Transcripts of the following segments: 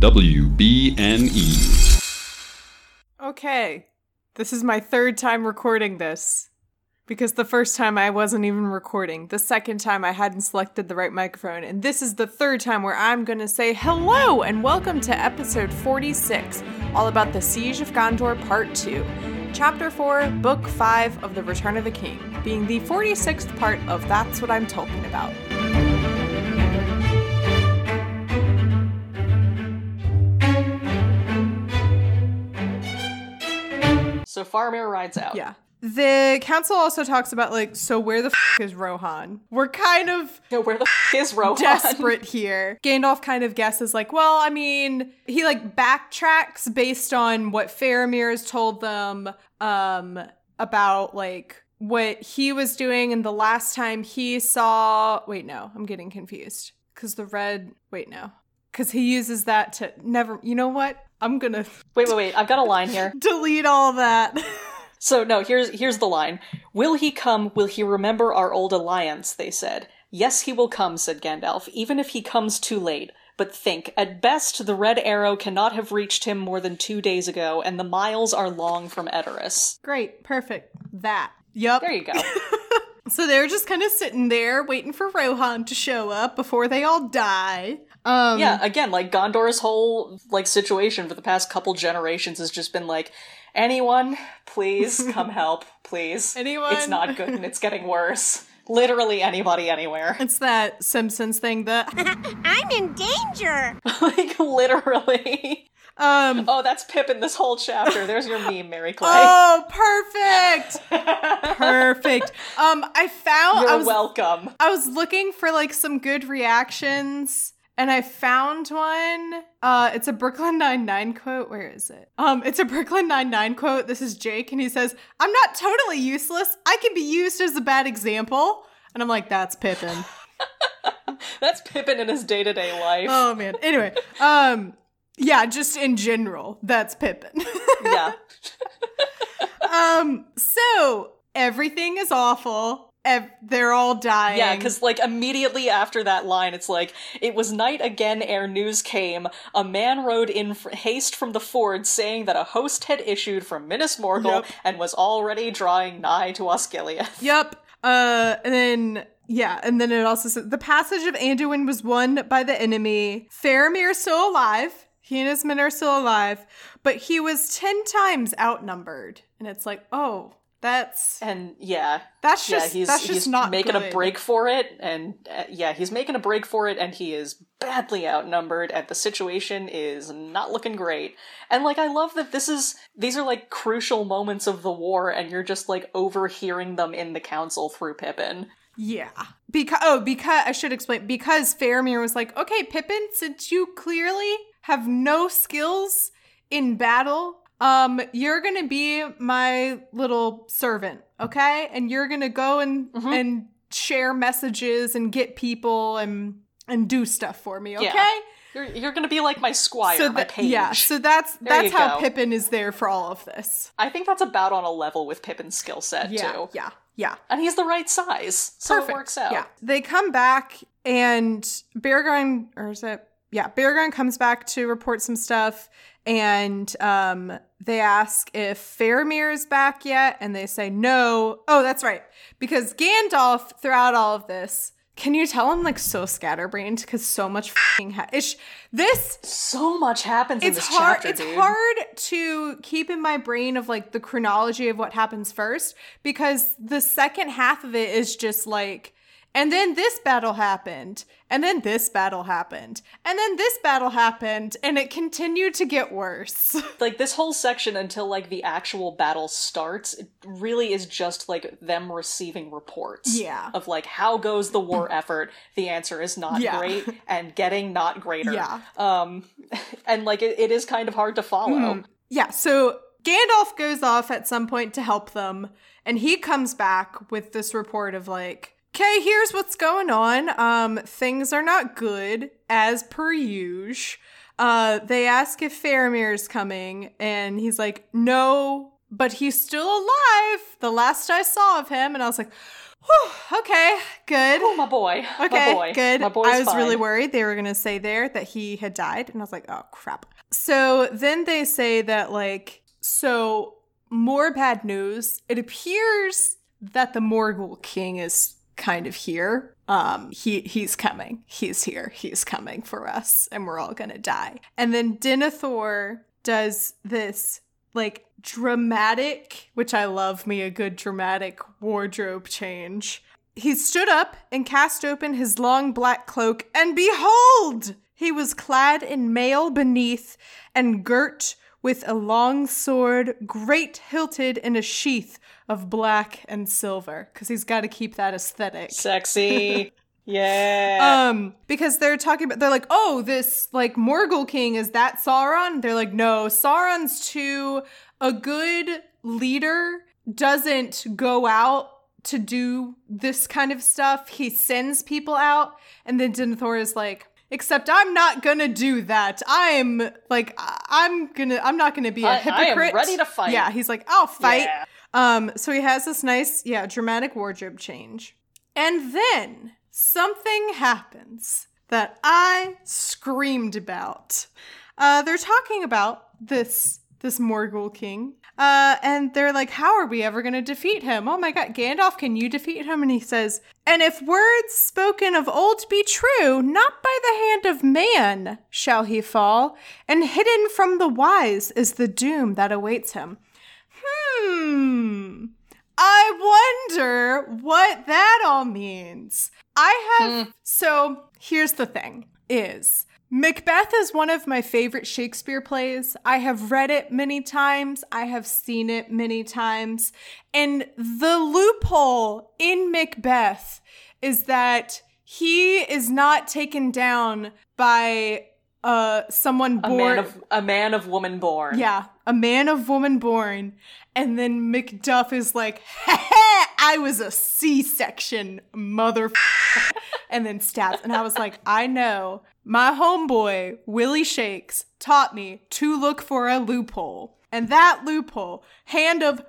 WBNE. Okay. This is my third time recording this. Because the first time I wasn't even recording. The second time I hadn't selected the right microphone. And this is the third time where I'm going to say hello and welcome to episode 46, all about the Siege of Gondor Part 2. Chapter 4, Book 5 of The Return of the King, being the 46th part of That's What I'm Talking About. So Faramir rides out. Yeah. The council also talks about, like, so where the f is Rohan? We're kind of Yeah, where the f- is Rohan? desperate here. Gandalf kind of guesses, like, well, I mean, he like backtracks based on what Faramir has told them um, about like what he was doing and the last time he saw. Wait, no, I'm getting confused because the red. Wait, no, because he uses that to never. You know what? I'm gonna Wait, wait, wait. I've got a line here. delete all that. So no, here's here's the line. Will he come? Will he remember our old alliance? They said. Yes, he will come, said Gandalf, even if he comes too late. But think, at best, the red arrow cannot have reached him more than two days ago, and the miles are long from Edoras. Great, perfect. That. Yup. There you go. So they're just kind of sitting there waiting for Rohan to show up before they all die. Um, yeah, again, like Gondor's whole like situation for the past couple generations has just been like, anyone, please come help, please. Anyone? It's not good and it's getting worse. Literally anybody anywhere. It's that Simpsons thing that I'm in danger. like literally. um Oh, that's Pip in this whole chapter. There's your meme, Mary Clay. Oh, perfect. perfect. Um I found You're I was welcome. I was looking for like some good reactions and I found one. Uh it's a Brooklyn Nine-Nine quote. Where is it? Um it's a Brooklyn Nine-Nine quote. This is Jake and he says, "I'm not totally useless. I can be used as a bad example." And I'm like, "That's Pippin." That's Pippin in his day to day life. Oh man. Anyway, um yeah, just in general, that's Pippin. yeah. um so everything is awful. Ev- they're all dying. Yeah, because like immediately after that line, it's like it was night again ere news came. A man rode in f- haste from the ford, saying that a host had issued from Minas Morgul Yep. and was already drawing nigh to Osgiliath. Yep. Uh, and then yeah, and then it also says the passage of Anduin was won by the enemy. Faramir is still alive. He and his men are still alive, but he was ten times outnumbered. And it's like, oh, that's And yeah, that's yeah, just he's that's just he's not making good. a break for it, and uh, yeah, he's making a break for it, and he is badly outnumbered, and the situation is not looking great. And like, I love that this is these are like crucial moments of the war, and you're just like overhearing them in the council through Pippin. Yeah. Because oh, because I should explain because Faramir was like, "Okay, Pippin, since you clearly have no skills in battle, um you're going to be my little servant, okay? And you're going to go and Mhm. and share messages and get people and and do stuff for me, okay?" Yeah. You're you're gonna be like my squire, So my that page. yeah, so that's There that's how go. Pippin is there for all of this. I think that's about on a level with Pippin's skill set Yeah, too. yeah, yeah. And he's the right size, so Perfect. it works out. Yeah. They come back and Beargarn, or is it? Yeah, Beargarn comes back to report some stuff and um, they ask if Faramir is back yet and they say no. Oh, that's right. Because Gandalf, throughout all of this, can you tell I'm like so scatterbrained because so much fing ha- ish. This So much happens in it's this hard chapter, it's dude. hard to keep in my brain of like the chronology of what happens first because the second half of it is just like and then this battle happened and then this battle happened and then this battle happened and it continued to get worse like this whole section until like the actual battle starts it really is just like them receiving reports Yeah. of like how goes the war effort the answer is not Yeah. great and getting not greater Yeah. um and like it, it is kind of hard to follow Mhm. yeah so Gandalf goes off at some point to help them and he comes back with this report of like okay here's what's going on um things are not good as per usual uh they ask if Faramir's coming and he's like no but he's still alive. The last I saw of him, and I was like, Whew, okay, good. Oh, my boy. Okay, my boy. good. My boy's I was fine. really worried they were going to say there that he had died, and I was like, oh crap. So then they say that like, so more bad news. It appears that the Morgul King is kind of here. Um, he he's coming. He's here. He's coming for us, and we're all gonna die. And then Denethor does this like dramatic, which I love me a good dramatic wardrobe change. He stood up and cast open his long black cloak, and behold, he was clad in mail beneath and girt with a long sword, great hilted in a sheath of black and silver, because he's got to keep that aesthetic. Sexy. yeah. Um, because they're talking about, they're like, oh, this like Morgul King is that Sauron? They're like, no, Sauron's too. A good leader doesn't go out to do this kind of stuff. He sends people out, and then Denethor is like, except I'm not gonna do that. I'm like, I'm gonna, I'm not gonna be a I- I am hypocrite. ready to fight. Yeah, he's like, I'll fight. Yeah. Um, so he has this nice, yeah, dramatic wardrobe change. And then something happens that I screamed about. Uh, they're talking about this this Morgul king. Uh, and they're like, How are we ever gonna defeat him? Oh my god, Gandalf, can you defeat him? And he says, And if words spoken of old be true, not by the hand of man shall he fall, and hidden from the wise is the doom that awaits him. Hmm. I wonder what that all means. I have so here's the thing is Macbeth is one of my favorite Shakespeare plays. I have read it many times. I have seen it many times. And the loophole in Macbeth is that he is not taken down by uh someone a born man of a man of woman born. yeah, a man of woman born. And then Macduff is like, I was a C section, mother. and then stabs. And I was like, I know. My homeboy, Willie Shakes, taught me to look for a loophole. And that loophole, hand of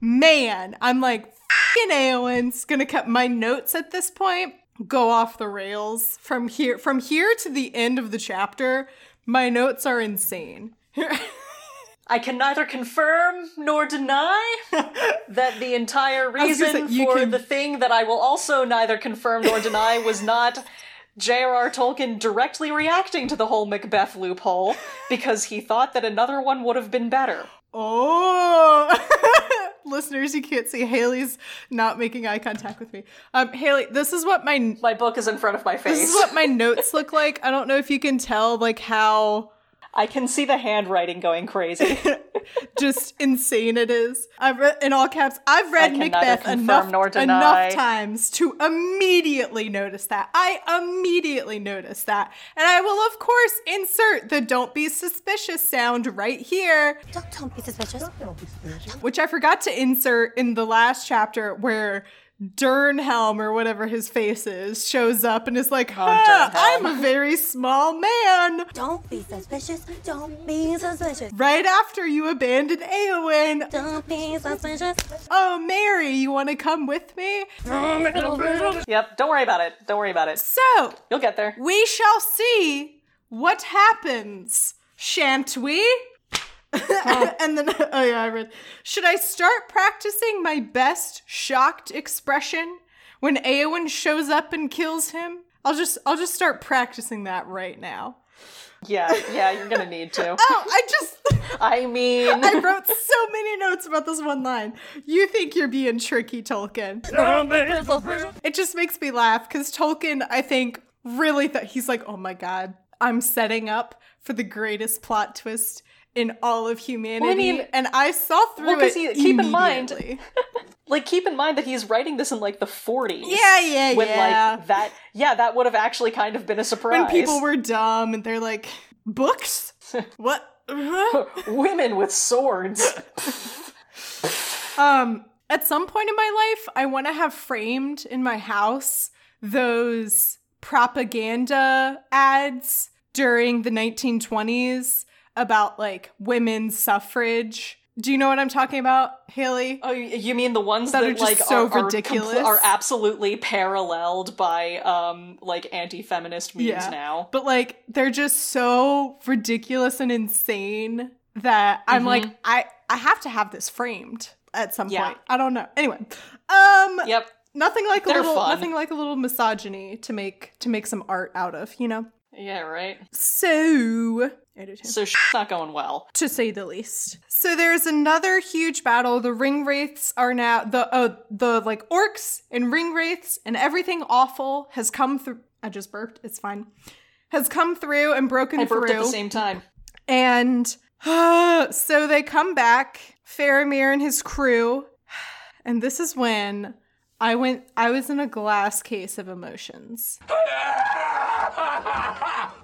man, I'm like, fucking Eowyn's gonna cut my notes at this point. Go off the rails from here from here to the end of the chapter. My notes are insane. I can neither confirm nor deny that the entire reason for can- the thing that I will also neither confirm nor deny was not J.R.R. Tolkien directly reacting to the whole Macbeth loophole because he thought that another one would have been better. Oh, listeners, you can't see Haley's not making eye contact with me. Um, Haley, this is what my My book is in front of my face. this is what my notes look like. I don't know if you can tell, like how I can see the handwriting going crazy. just insane it is. I've read in all caps. I've read Macbeth enough nor deny. enough times to immediately notice that. I immediately notice that, and I will of course insert the "Don't be suspicious" sound right here. Don't, don't be suspicious. which I forgot to insert in the last chapter where Dernhelm or whatever his face is shows up and is like, oh, "Ha, I'm a very small man. Don't be suspicious. Don't be suspicious. Right after you abandoned Eowyn. Don't be suspicious. Oh, Mary, you want to come with me? yep, don't worry about it. Don't worry about it. So, You'll get there. we shall see what happens, shan't we? and then, oh yeah, I read. Should I start practicing my best shocked expression when Eowyn shows up and kills him? I'll just, I'll just start practicing that right now. Yeah, yeah, you're gonna need to. Oh, I just, I mean, I wrote so many notes about this one line. You think you're being tricky, Tolkien? It just makes me laugh because Tolkien, I think, really thought he's like, oh my god, I'm setting up for the greatest plot twist in all of humanity. I mean- and I saw through Well, it. he- keep in mind- like keep in mind that he's writing this in like the 40s. yeah, yeah, when yeah. like that yeah that would have actually kind of been a surprise when people were dumb and they're like, books? what? Women with swords Um, at some point in my life, I want to have framed in my house those propaganda ads during the 1920s about like women's suffrage Do you know what I'm talking about, Haley? Oh, you mean the ones That that, are just like so are, are, ridiculous? compl- are absolutely paralleled by um like anti-feminist memes Yeah. now? But like they're just so ridiculous and insane that I'm Mhm. like I I have to have this framed at some Yeah. point. I don't know. Anyway, um Yep. nothing like a They're little fun. nothing like a little misogyny to make to make some art out of, you know. Yeah, right. So, editing. So shit's not going well. to say the least. So there's another huge battle. The ring wraiths are now the oh the like orcs and ring wraiths and everything awful has come through. I just burped. It's fine. Has come through and broken I burped through. at the same time. And so they come back, Faramir and his crew. And this is when I went I was in a glass case of emotions. Ah!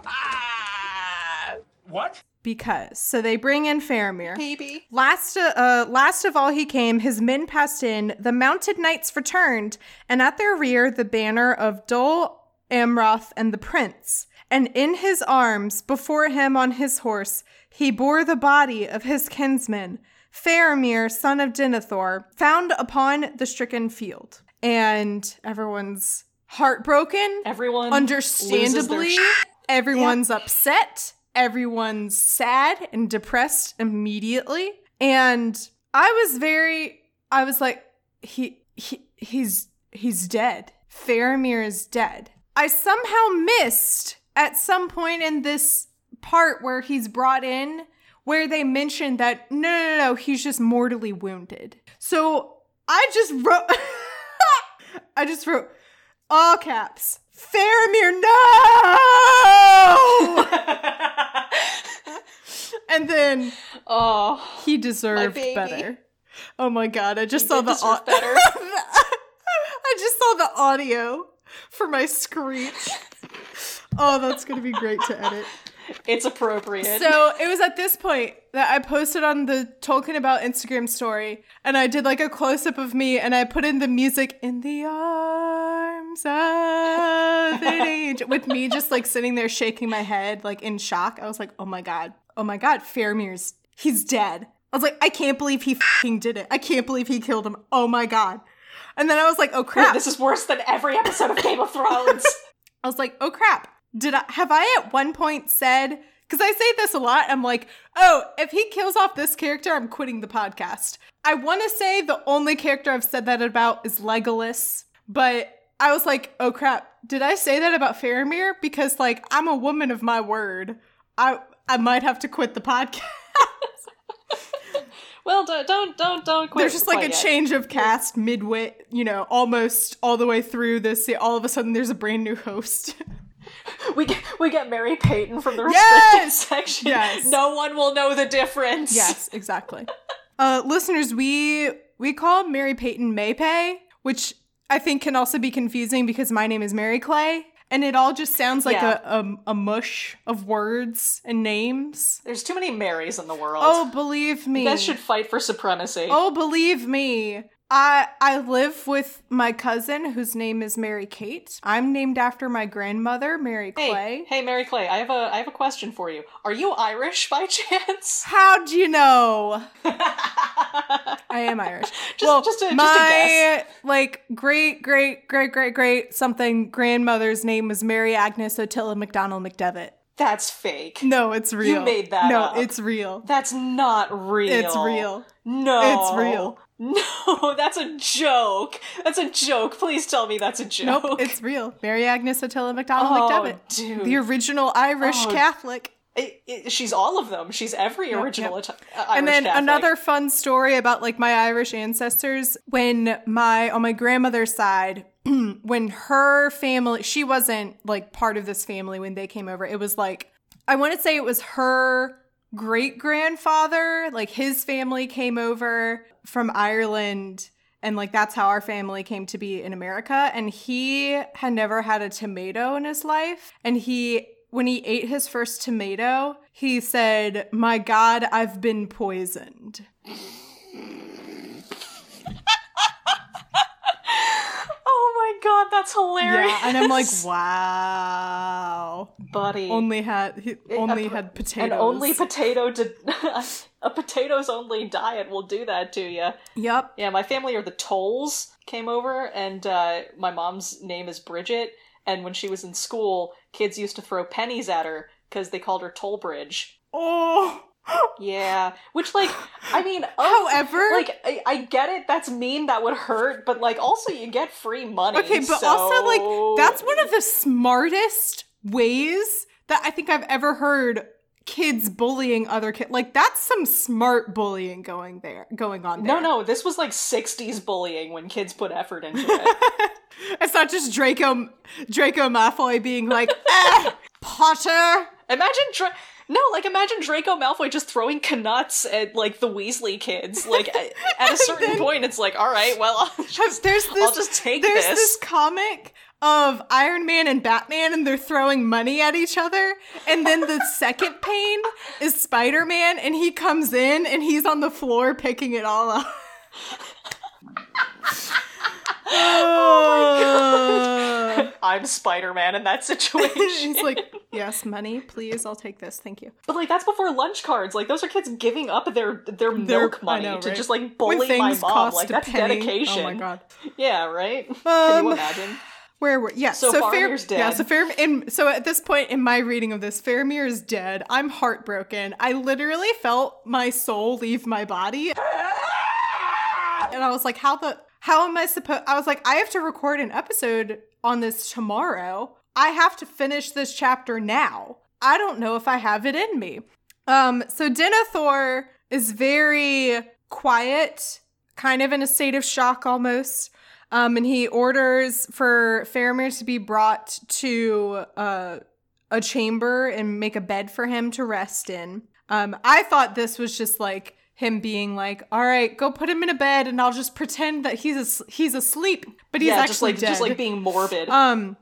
What? Because so they bring in Faramir. Baby. Last, uh, last of all he came, his men passed in, the mounted knights returned, and at their rear the banner of Dol Amroth and the prince. And in his arms, before him on his horse, he bore the body of his kinsman, Faramir, son of Denethor, found upon the stricken field. And everyone's heartbroken, Everyone understandably everyone's upset everyone's sad and depressed immediately. And i was very i was like he, he he's he's dead. Faramir is dead. I somehow missed at some point in this part where he's brought in where they mentioned that no no no, no he's just mortally wounded. So i just wrote i just wrote all caps. Faramir, no! and then oh, he deserved better. Oh my god, I just He saw the au- better. I just saw the audio for my screech. Oh, that's gonna be great to edit. it's appropriate. So it was at this point that I posted on the Tolkien About Instagram story, and I did like a close up of me, and I put in the music in the arms of an angel with me just like sitting there shaking my head, like in shock. I was like, oh my god, oh my god, Faramir's he's dead. I was like, I can't believe he fucking did it. I can't believe he killed him. Oh my god. And then I was like, oh crap. this is worse than every episode of Game of Thrones. I was like, oh crap. Did I have I at one point said because I say this a lot, I'm like, oh, if he kills off this character, I'm quitting the podcast. I want to say the only character I've said that about is Legolas, but I was like, oh crap, did I say that about Faramir? Because like I'm a woman of my word. I I might have to quit the podcast. well, don't don't don't don't quit. There's just like a yet. change of cast midway, you know, almost all the way through this. All of a sudden, there's a brand new host. We get we get Mary Payton from the restricted Yes! section. Yes. No one will know the difference. Yes, exactly. uh, listeners, we we call Mary Peyton Maypay, which I think can also be confusing because my name is Mary Clay, and it all just sounds like Yeah. a, a a mush of words and names. There's too many Marys in the world. Oh, believe me. you guys should fight for supremacy. Oh, believe me. I I live with my cousin whose name is Mary Kate. I'm named after my grandmother, Mary Clay. hey, hey Mary Clay, I have a I have a question for you. Are you Irish by chance? How'd you know? I am Irish. Just- well, just a- just a my like great great great great great something grandmother's name was Mary Agnes Otilla McDonald McDevitt. That's fake. No, it's real. You made that No, up. it's real. That's not real. It's real. No. It's real. No, that's a joke. That's a joke. Please tell me that's a joke. Nope, it's real. Mary Agnes Otilla McDonald Oh, McDevitt. dude. The original Irish Oh, Catholic. It- it- she's all of them. She's every Yep, original yep. Ita- uh, Irish and then Catholic. another fun story about like my Irish ancestors when my on my grandmother's side when her family she wasn't like part of this family when they came over it was like I want to say it was her great grandfather like his family came over from Ireland and like that's how our family came to be in America and he had never had a tomato in his life and he when he ate his first tomato, he said, My God, I've been poisoned. Oh god, that's hilarious. Yeah, and I'm like, wow. buddy. Only had he only a- had potatoes. and only potato to a potatoes only diet will do that to you. Yep. Yeah, my family are the Tolls came over, and uh, my mom's name is Bridget. And when she was in school, kids used to throw pennies at her because they called her Tollbridge. Oh. Yeah, which like, I mean, of- However, like I, I get it. That's mean. That would hurt, but like, also you get free money. Okay, but so- also like that's one of the smartest ways that I think I've ever heard kids bullying other kids. Like that's some smart bullying going there going on there. No, no, this was like '60s bullying when kids put effort into it. It's not just Draco Draco Malfoy being like, eh, Potter. Imagine Dra- no, like imagine Draco Malfoy just throwing knuts at like the Weasley kids. Like at, a certain then- point, it's like, all right, well, I'll just, There's this I'll just take there's this. this comic of Iron Man and Batman and they're throwing money at each other. And then the second pane is Spider Man and he comes in and he's on the floor picking it all up. oh I'm Spider Man in that situation. He's like, yes, money, please, I'll take this, thank you. but like that's before lunch cards. Like those are kids giving up their their milk money know, to just like bully my mom. Like a that's dedication. Oh my god. Yeah, right. Can you Um, imagine? Where were yeah? So Fair- Faramir's Yeah, dead. so Fair in so at this point in my reading of this, Faramir is dead. I'm heartbroken. I literally felt my soul leave my body, and I was like, "How the how am I supposed?" I was like, "I have to record an episode on this tomorrow. I have to finish this chapter now. I don't know if I have it in me." Um, so Denethor is very quiet, kind of in a state of shock almost. Um, and he orders for Faramir to be brought to uh, a chamber and make a bed for him to rest in. Um, I thought this was just like him being like, "All right, go put him in a bed, and I'll just pretend that he's as- he's asleep, but he's yeah, actually just like dead." just like being morbid. Um,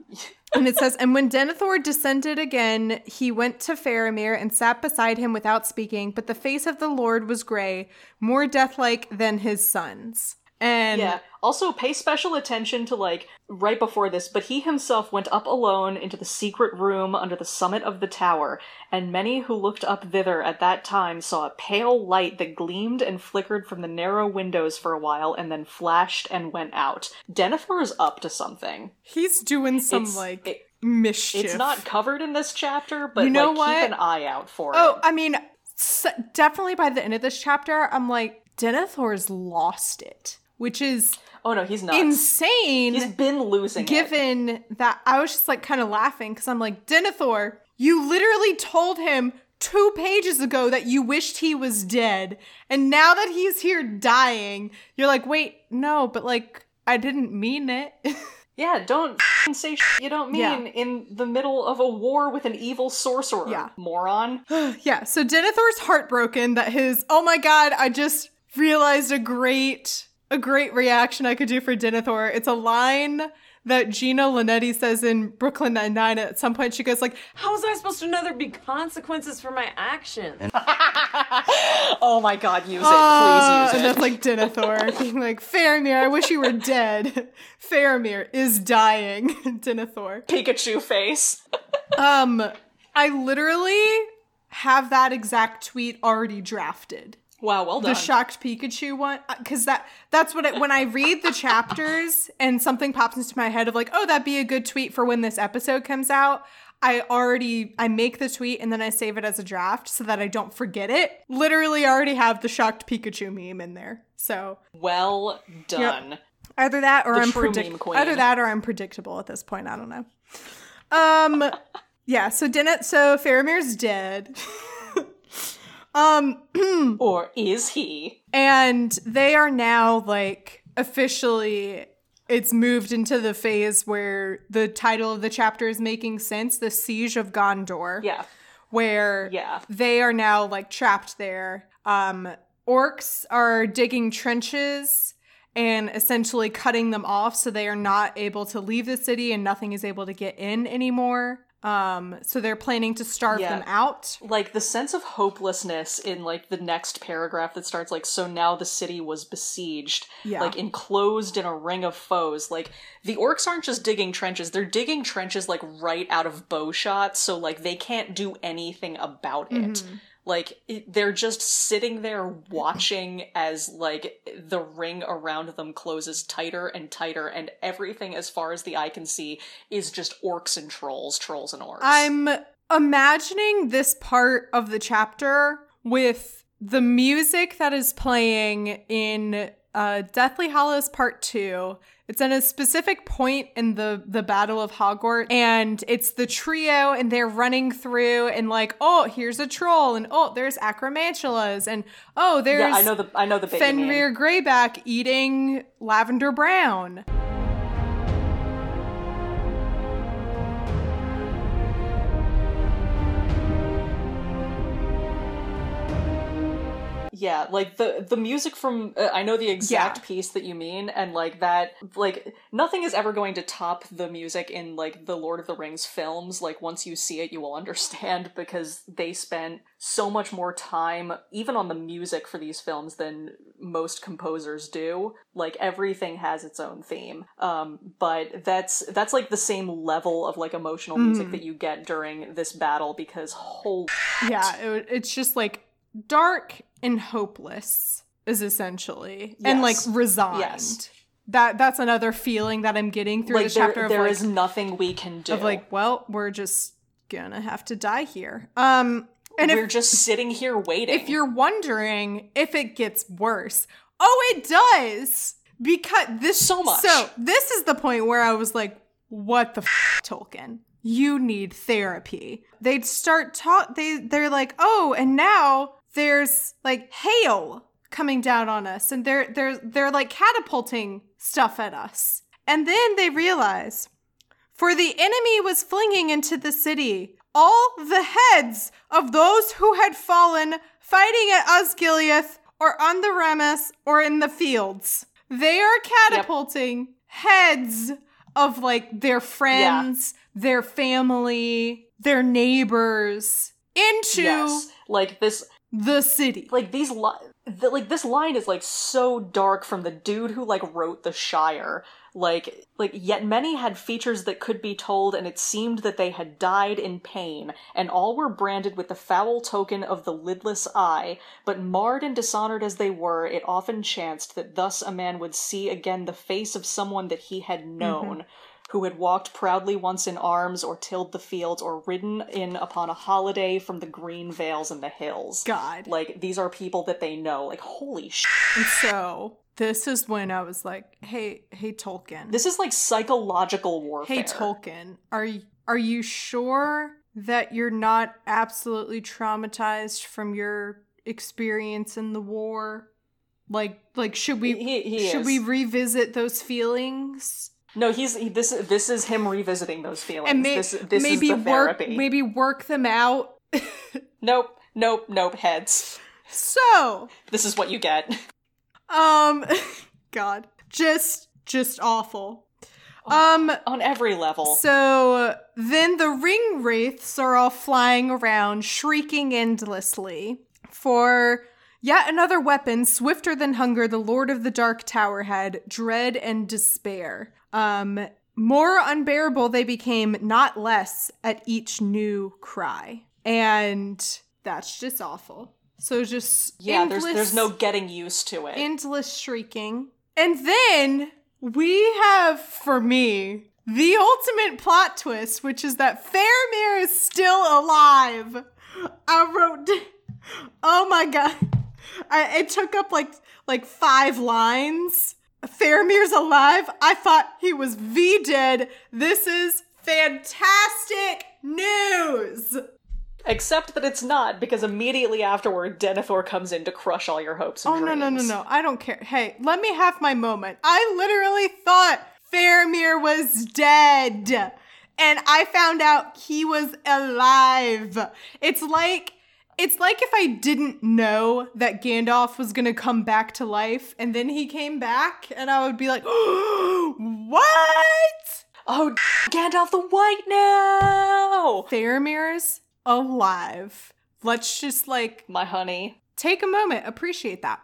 and it says, and when Denethor descended again, he went to Faramir and sat beside him without speaking. But the face of the Lord was gray, more deathlike than his son's. And Yeah. Also, pay special attention to like right before this, but he himself went up alone into the secret room under the summit of the tower, and many who looked up thither at that time saw a pale light that gleamed and flickered from the narrow windows for a while and then flashed and went out. Denethor is up to something. he's doing some It's- like it- mischief. It's not covered in this chapter, but You know like what? keep an eye out for Oh, it. Oh, I mean, s- definitely by the end of this chapter, I'm like, Denethor's lost it, which is Oh no, he's not insane. He's been losing it. given that I was just like kind of laughing because I'm like, Denethor, you literally told him two pages ago that you wished he was dead. And now that he's here dying, you're like, wait, no, but like, I didn't mean it. Yeah, don't say sh- you don't mean Yeah. in the middle of a war with an evil sorcerer. Yeah. Moron. yeah, so Denethor's heartbroken that his, oh my god, I just realized a great, a great reaction I could do for Denethor. It's a line that Gina Linetti says in Brooklyn Nine-Nine. At some point, she goes like, How was I supposed to know there'd be consequences for my actions? oh my god, use it. Uh, Please use it. and that's like Denethor being like, Faramir, I wish you were dead. Faramir is dying. Denethor. Pikachu face. Um, I literally have that exact tweet already drafted. Wow, well done. The shocked Pikachu one, because that that's what it, when I read the chapters and something pops into my head of like, oh, that'd be a good tweet for when this episode comes out. I already I make the tweet and then I save it as a draft so that I don't forget it. Literally already have the shocked Pikachu meme in there. So well done. Either that or The I'm true predict- meme queen. either that or I'm predictable at this point. I don't know. Um yeah, so Dennett so Faramir's dead. um Or is he? and they are now like officially it's moved into the phase where the title of the chapter is making sense, the siege of Gondor Yeah. where Yeah. they are now like trapped there. Um, orcs are digging trenches and essentially cutting them off so they are not able to leave the city and nothing is able to get in anymore. Um, so they're planning to starve Yeah. them out. like the sense of hopelessness in like the next paragraph that starts like so now the city was besieged Yeah. like enclosed in a ring of foes like the orcs aren't just digging trenches they're digging trenches like right out of bow shot so like they can't do anything about it Mm-hmm. Like they're just sitting there watching as like the ring around them closes tighter and tighter and everything as far as the eye can see is just orcs and trolls trolls and orcs. I'm imagining this part of the chapter with the music that is playing in uh, Deathly Hallows Part 2. It's at a specific point in the, the Battle of Hogwarts, and it's the trio, and they're running through, and like, oh, here's a troll, and oh, there's acromantulas, and oh, there's yeah i know the i know the. Fenrir Greyback eating Lavender Brown. Yeah, like the the music from uh, I know the exact Yeah. piece that you mean and like that like nothing is ever going to top the music in like the Lord of the Rings films. Like once you see it you will understand because they spent so much more time even on the music for these films than most composers do. Like everything has its own theme. Um but that's that's like the same level of like emotional music that you get during this battle because holy Yeah, it, it's just like dark and hopeless is essentially and like resigned. Yes. That that's another feeling that I'm getting through like the chapter there, of there like, is nothing we can do. of like, well, we're just gonna have to die here. Um and we're if just sitting here waiting. if you're wondering if it gets worse, oh it does. Because this So much. So this is the point where I was like, what the f- Tolkien? You need therapy. They'd start talk they they're like, "Oh, and now there's like hail coming down on us and they're they're they're like catapulting stuff at us." And then they realize for the enemy was flinging into the city all the heads of those who had fallen fighting at Osgiliath or on the Rammas or in the fields. They are catapulting heads of like their friends, their family, their neighbors into yes, like this, the city. like these, li- the, like this line is like so dark from the dude who like wrote the Shire. Like, like yet many had features that could be told, and it seemed that they had died in pain, and all were branded with the foul token of the lidless eye. But marred and dishonored as they were, it often chanced that thus a man would see again the face of someone that he had mm-hmm. known. Who had walked proudly once in arms, or tilled the fields, or ridden in upon a holiday from the green vales and the hills. God. Like, these are people that they know. Like, holy sh! And so this is when I was like, "Hey, hey Tolkien. This is like psychological warfare. Hey Tolkien, are y- are you sure that you're not absolutely traumatized from your experience in the war? Like like should we He- he should is. we revisit those feelings? No, he's he, this. This is him revisiting those feelings. And may- this this maybe is the work therapy. maybe work them out. Nope, nope, nope. Heads. so, This is what you get. um god, just just awful. Um on every level. So then the ring wraiths are all flying around, shrieking endlessly for yet another weapon, swifter than hunger, the Lord of the Dark Tower had dread and despair. Um, more unbearable they became, not less, at each new cry. And that's just awful. So just yeah, there's there's no getting used to it. endless shrieking. And then we have, for me, the ultimate plot twist, which is that Faramir is still alive. I wrote, oh my god, I, it took up like like five lines. Faramir's alive. I thought he was V dead. This is fantastic news. Except that it's not, because immediately afterward, Denethor comes in to crush all your hopes and Oh no no no no! I don't care. Hey, let me have my moment. I literally thought Faramir was dead, and I found out he was alive. It's like it's like if I didn't know that Gandalf was gonna come back to life, and then he came back, and I would be like, oh, "What?" Oh, Gandalf the White now! Faramir's alive. Let's just like My honey. take a moment, appreciate that.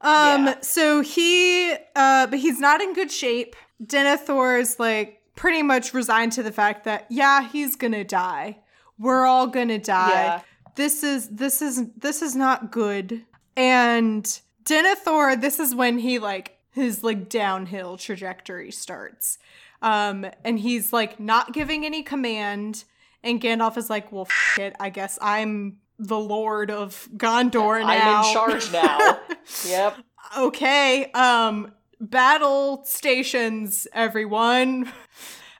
Um, Yeah. so he uh but he's not in good shape. Denethor's like pretty much resigned to the fact that yeah, he's gonna die. We're all gonna die. Yeah. This is this is this is not good. And Denethor, this is when he like his like downhill trajectory starts. Um, and he's like not giving any command. And Gandalf is like, well, f- it. I guess I'm the Lord of Gondor now. I'm in charge now. yep. okay. Um, battle stations, everyone.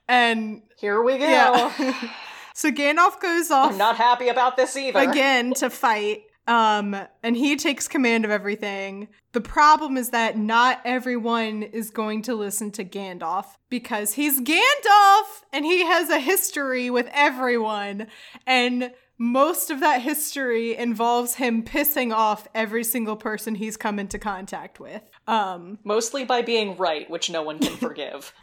And Here we go. yeah. so Gandalf goes off I'm not happy about this either. again to fight. Um, and he takes command of everything. The problem is that not everyone is going to listen to Gandalf because he's Gandalf and he has a history with everyone. And most of that history involves him pissing off every single person he's come into contact with. Um, Mostly by being right, which no one can forgive.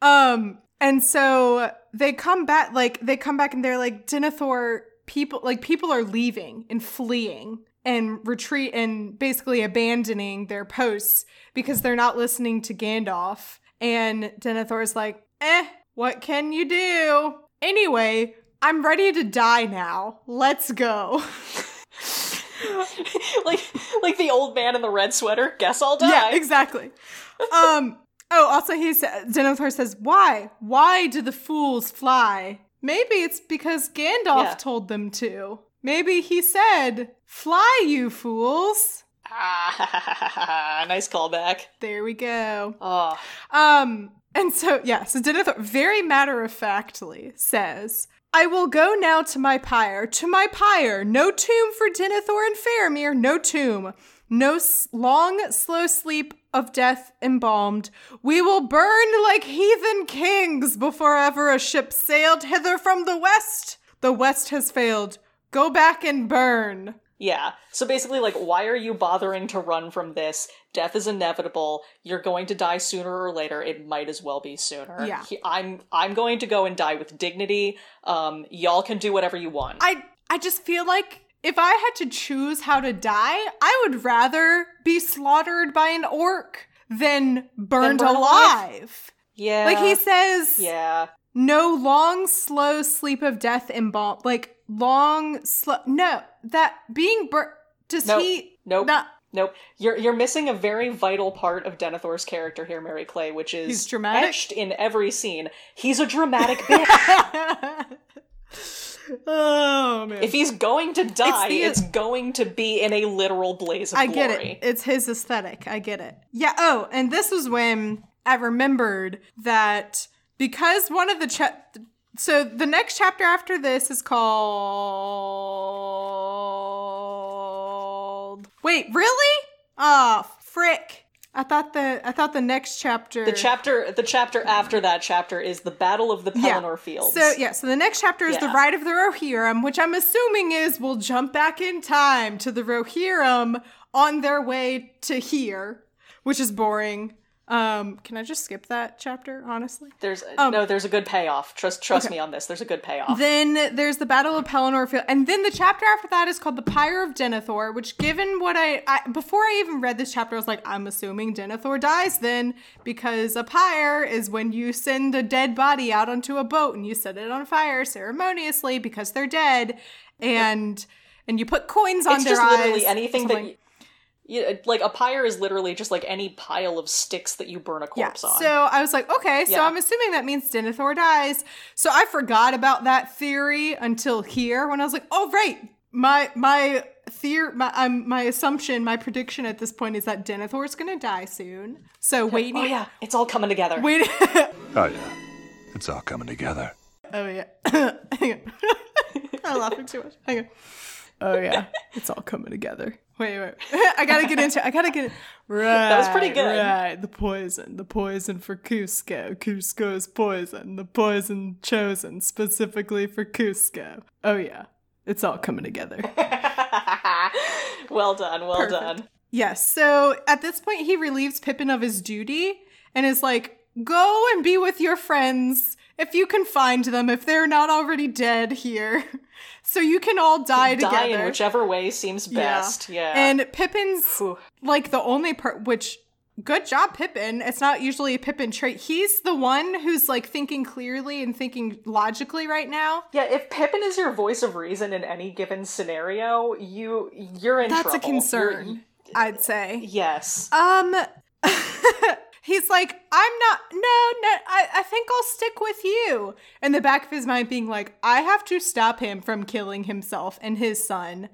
um, and so they come back, like they come back and they're like, Denethor, people, like people are leaving and fleeing and retreat and basically abandoning their posts because they're not listening to Gandalf. And Denethor's like, eh, what can you do? Anyway, I'm ready to die now. Let's go. like like the old man in the red sweater. Guess I'll die. Yeah, exactly. um. Oh, also he said Denethor says, "Why? Why do the fools fly? Maybe it's because Gandalf Yeah. told them to. Maybe he said, "Fly, you fools." Ah, nice callback. There we go. Oh, Um, and so yeah, so Denethor very matter of factly says, I will go now to my pyre, to my pyre. No tomb for Denethor and Faramir, no tomb. No s- long, slow sleep of death embalmed. We will burn like heathen kings before ever a ship sailed hither from the west. The west has failed. Go back and burn. Yeah. So basically, like, why are you bothering to run from this? Death is inevitable. You're going to die sooner or later. It might as well be sooner. Yeah. He- I'm I'm going to go and die with dignity. Um, y'all can do whatever you want. I I just feel like if I had to choose how to die, I would rather be slaughtered by an orc than burned burn alive. alive? yeah. Like he says, Yeah. no long, slow sleep of death embalmed. Like long, slow. No, that being burnt. Does Nope. he? Nope. Not. Nope. You're you're missing a very vital part of Denethor's character here, Mary Clay, which is He's dramatic? etched in every scene. He's a dramatic bitch. oh man. if he's going to die, the- it's, going to be in a literal blaze of I glory. get it. It's his aesthetic. I get it. Yeah. Oh, and this was when I remembered that because one of the so the next chapter after this is called. Wait, really? Oh, frick! I thought the I thought the next chapter. The chapter the chapter after that chapter is the Battle of the Pelennor Fields. So yeah, so the next chapter is the Ride of the Rohirrim, which I'm assuming is we'll jump back in time to the Rohirrim on their way to here, which is boring. Um, can I just skip that chapter, honestly? There's no, there's a good payoff. Trust trust me on this. There's a good payoff. Then there's the Battle of Pelennor Field, and then the chapter after that is called the Pyre of Denethor. Which, given what I, I before I even read this chapter, I was like, I'm assuming Denethor dies then, because a pyre is when you send a dead body out onto a boat and you set it on fire ceremoniously because they're dead, and and you put coins on it's their just eyes, literally anything that you, you, like a pyre is literally just like any pile of sticks that you burn a Yeah. corpse on. So I was like, okay, so Yeah. I'm assuming that means Denethor dies. So I forgot about that theory until here when I was like, oh right, my my theory, my um, my assumption, my prediction at this point is that Denethor's gonna die soon. So wait, oh yeah, it's all coming together. wait. Oh, yeah. It's all coming together. oh yeah. Hang on. I'm laughing too much. Hang on. Oh yeah, it's all coming together. Wait, wait. I gotta get into. I gotta get. Right. That was pretty good. Right. The poison. The poison for Kuzco. Kuzco's poison. The poison chosen specifically for Kuzco. Oh yeah, it's all coming together. well done, well Perfect. done. Yes. So at this point, he relieves Pippin of his duty and is like, go and be with your friends if you can find them, if they're not already dead here. So you can all die Die together. in whichever way seems best. Yeah. And Pippin's Whew. like the only part which good job Pippin. It's not usually a Pippin trait. He's the one who's like thinking clearly and thinking logically right now. Yeah, if Pippin is your voice of reason in any given scenario, you you're in That's a trouble. You're- concern, I'd say. yes. Um He's like, I'm not no, no, I, I think I'll stick with you. In the back of his mind being like, I have to stop him from killing himself and his son.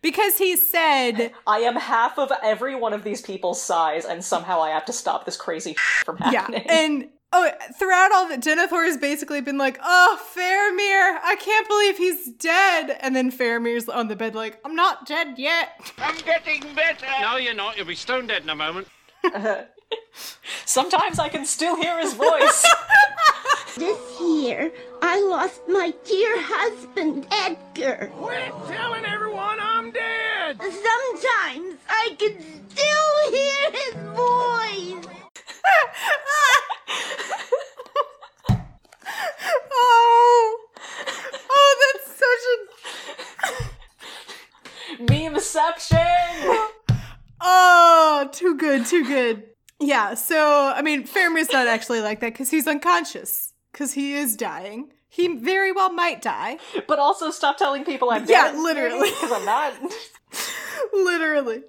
Because he said I am half of every one of these people's size, and somehow I have to stop this crazy from happening. Yeah, happening. and oh, throughout all that, Denethor has basically been like, "Oh, Faramir, I can't believe he's dead." And then Faramir's on the bed, like, "I'm not dead yet." I'm getting better. No, you're not. You'll be stone dead in a moment. Sometimes I can still hear his voice. This year, I lost my dear husband, Edgar. Quit telling everyone I'm dead. Sometimes I can still hear his voice. oh, oh, that's such a Memeception! oh, too good, too good. Yeah. So, I mean, Faramir's not actually like that because he's unconscious because he is dying. He very well might die. But also stop telling people I'm Yeah, dead. Yeah, literally. Because I'm not. Literally.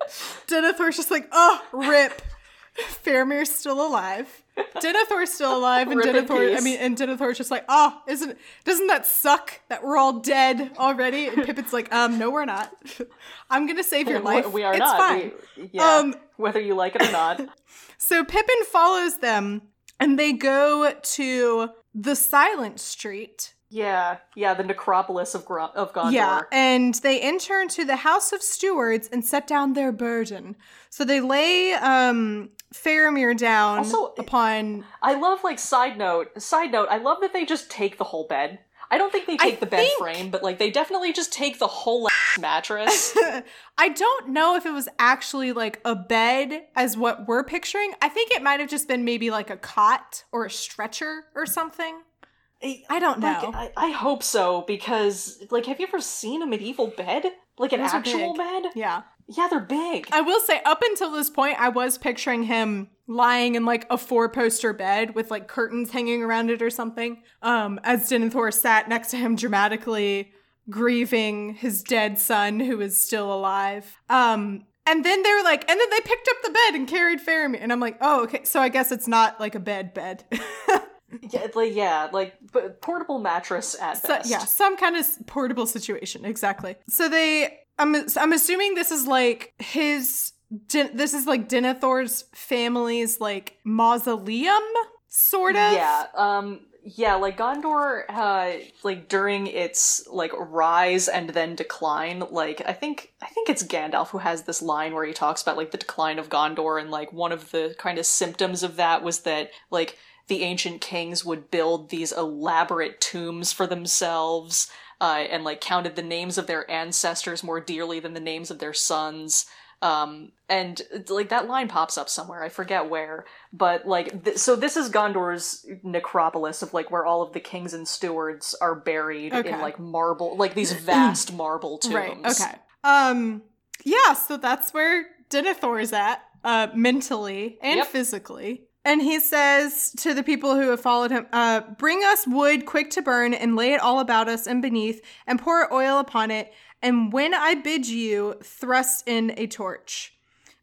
Denethor's just like, oh, rip. Faramir's still alive. Denethor's still alive, and Denethor, I mean, and Denethor's just like, oh, isn't, doesn't that suck that we're all dead already? And Pippin's like, um, no, we're not. I'm gonna save your life. We are it's not. fine. We- yeah. Um, whether you like it or not. So Pippin follows them, and they go to the Silent Street. Yeah, yeah, the necropolis of, Gro- of Gondor. Yeah, and they enter into the House of Stewards and set down their burden. So they lay um Faramir down Also, upon I love like side note. Side note. I love that they just take the whole bed. I don't think they take the bed think- frame, but like they definitely just take the whole mattress. I don't know if it was actually like a bed as what we're picturing. I think it might have just been maybe like a cot or a stretcher or something. I don't Like, know. I, I hope so because like, have you ever seen a medieval bed? Like an Those actual bed? yeah. Yeah, they're big. I will say, up until this point, I was picturing him lying in like a four poster bed with like curtains hanging around it or something. Um, as Denethor sat next to him dramatically grieving his dead son who is still alive. Um, and then they were like, and then they picked up the bed and carried Faramir. And I'm like, oh, okay. So I guess it's not like a bed bed. Yeah, like yeah, like but portable mattress at So, best. yeah, some kind of portable situation. Exactly. So they, I'm, I'm assuming this is like his, this is like Denethor's family's like mausoleum, sort of. Yeah, um yeah, like Gondor uh like during its like rise and then decline, like I think I think it's Gandalf who has this line where he talks about like the decline of Gondor and like one of the kind of symptoms of that was that like the ancient kings would build these elaborate tombs for themselves uh, and like counted the names of their ancestors more dearly than the names of their sons um and like that line pops up somewhere i forget where but like th- so this is gondor's necropolis of like where all of the kings and stewards are buried Okay. in like marble like these vast marble tombs Right. Okay. Um. Yeah. So that's where Denethor is at, uh, mentally and Yep. physically. And he says to the people who have followed him, uh, "Bring us wood quick to burn, and lay it all about us and beneath, and pour oil upon it. And when I bid you, thrust in a torch.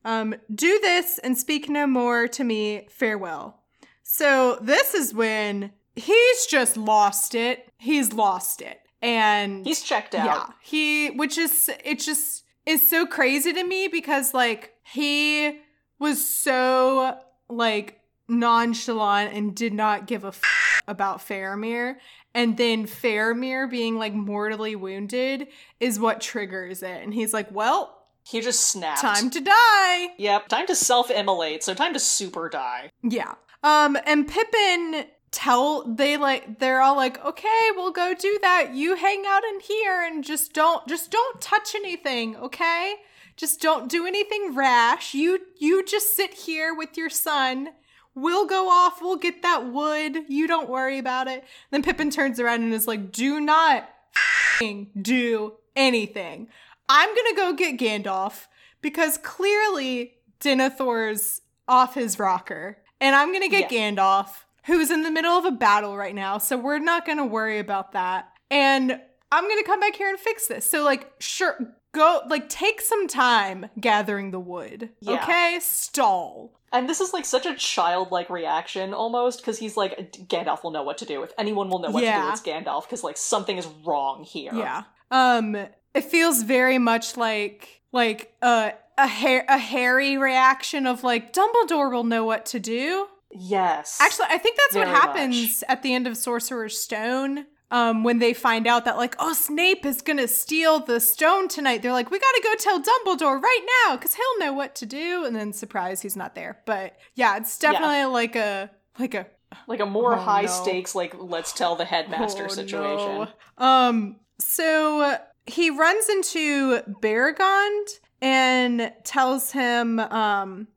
Um, do this, and speak no more to me. Farewell." So this is when he's just lost it. He's lost it, and he's checked out yeah, he, which is, it just is so crazy to me because, like, he was so, like, nonchalant and did not give a f- about Faramir. And then Faramir being, like, mortally wounded is what triggers it. And he's like, well, he just snapped time to die. yep time to self-immolate so time to super die Yeah. Um, and Pippin tell they like they're all like, okay, we'll go do that. You hang out in here and just don't just don't touch anything, okay? Just don't do anything rash. You you just sit here with your son We'll go off. We'll get that wood. You don't worry about it. Then Pippin turns around and is like, do not f***ing do anything. I'm gonna go get Gandalf because clearly Denethor's off his rocker. And I'm gonna get Gandalf, who's in the middle of a battle right now. So we're not gonna worry about that. And I'm gonna come back here and fix this. So, like, sure, go, like, take some time gathering the wood. Yeah. Okay? Stall. And this is like such a childlike reaction almost, because he's like, Gandalf will know what to do. If anyone will know what to do, it's Gandalf, because like something is wrong here. Yeah. Um, it feels very much like like a a hair a hairy reaction of like Dumbledore will know what to do. Yes. Actually, I think that's what happens at the end of Sorcerer's Stone. Um, when they find out that like, oh, Snape is gonna steal the stone tonight, they're like, we gotta go tell Dumbledore right now because he'll know what to do. And then surprise, he's not there. But yeah, it's definitely like a like a like a more Oh, high no. stakes, like let's tell the headmaster Oh, situation. no. Um, so he runs into Beregond and tells him, um,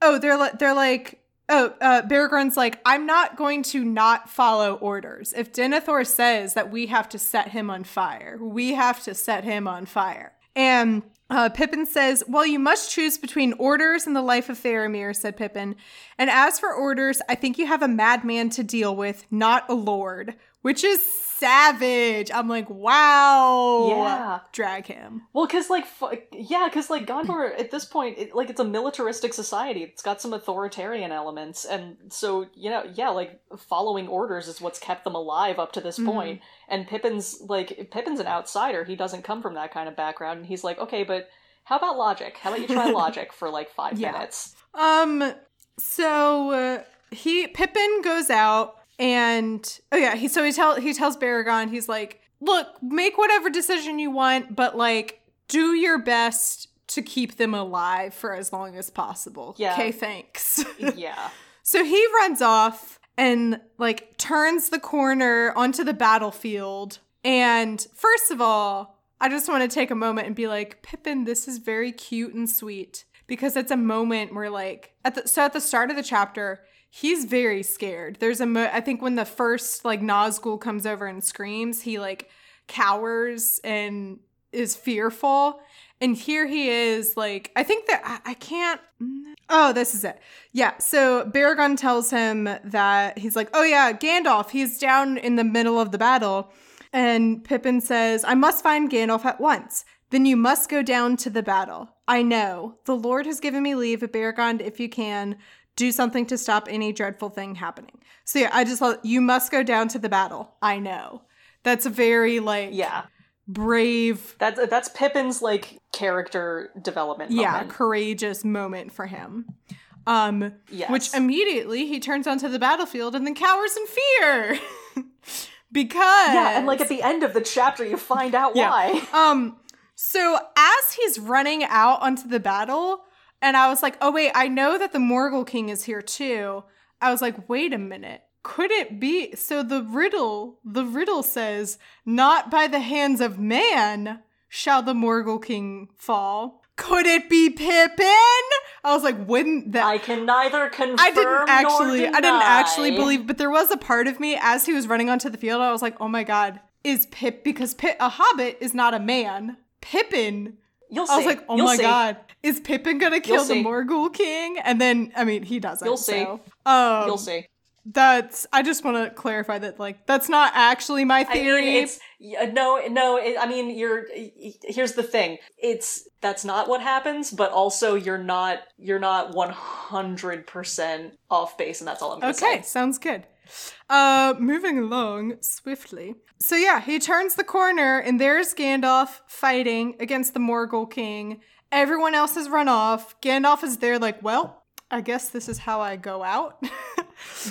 oh, they're they're like, oh, uh, Beregond's like, I'm not going to not follow orders. If Denethor says that we have to set him on fire, we have to set him on fire. And uh, Pippin says, Well, you must choose between orders and the life of Faramir, said Pippin. And as for orders, I think you have a madman to deal with, not a lord, which is savage. I'm like, wow. Yeah. Drag him. Well, because like, fu- yeah, because like Gondor at this point, it, like it's a militaristic society. It's got some authoritarian elements, and so you know, yeah, like following orders is what's kept them alive up to this Mhm. point. And Pippin's like Pippin's an outsider. He doesn't come from that kind of background, and he's like, okay, but how about logic? How about you try logic for like five Yeah. minutes? Um, so uh, he Pippin goes out and oh yeah, he so he tell he tells Beregond, he's like, look, make whatever decision you want, but like do your best to keep them alive for as long as possible. Yeah. Okay, thanks. yeah. So he runs off and like turns the corner onto the battlefield. And first of all, I just want to take a moment and be like, Pippin, this is very cute and sweet because it's a moment where like at the so at the start of the chapter, he's very scared. There's a mo- I think when the first like Nazgul comes over and screams, he like cowers and is fearful. And here he is, like, I think that I, I can't. Mm, oh, this is it. Yeah. So Beregond tells him that he's like, oh, yeah, Gandalf, he's down in the middle of the battle. And Pippin says, I must find Gandalf at once. Then you must go down to the battle. I know. The Lord has given me leave, Beregond, if you can, do something to stop any dreadful thing happening. So yeah, I just thought, you must go down to the battle. I know. That's a very, like, Yeah. brave That's that's Pippin's like character development. yeah moment. courageous moment for him um Yes. which immediately he turns onto the battlefield and then cowers in fear because yeah, and like at the end of the chapter, you find out Yeah. why. um so as he's running out onto the battle and i was like oh wait i know that the morgul king is here too i was like wait a minute could it be so the riddle the riddle says not by the hands of man shall the morgul king fall could it be pippin i was like wouldn't that I can neither confirm I didn't actually I didn't actually believe but there was a part of me as he was running onto the field I was like, "Oh my god, is Pip because Pip, a hobbit is not a man. Pippin." You'll see. I was like, "Oh You'll my see. god, is Pippin to kill You'll the see. Morgul king?" And then I mean, he doesn't. You'll see. so, um, You'll see. That's I just want to clarify that like that's not actually my I theory. mean, it's yeah, no, no. It, I mean, you're. Here's the thing. It's that's not what happens, but also you're not. You're not one hundred percent off base, and that's all I'm gonna Okay, say. sounds good. Uh, moving along swiftly. So yeah, he turns the corner and there's Gandalf fighting against the Morgul King. Everyone else has run off. Gandalf is there, like, well, I guess this is how I go out.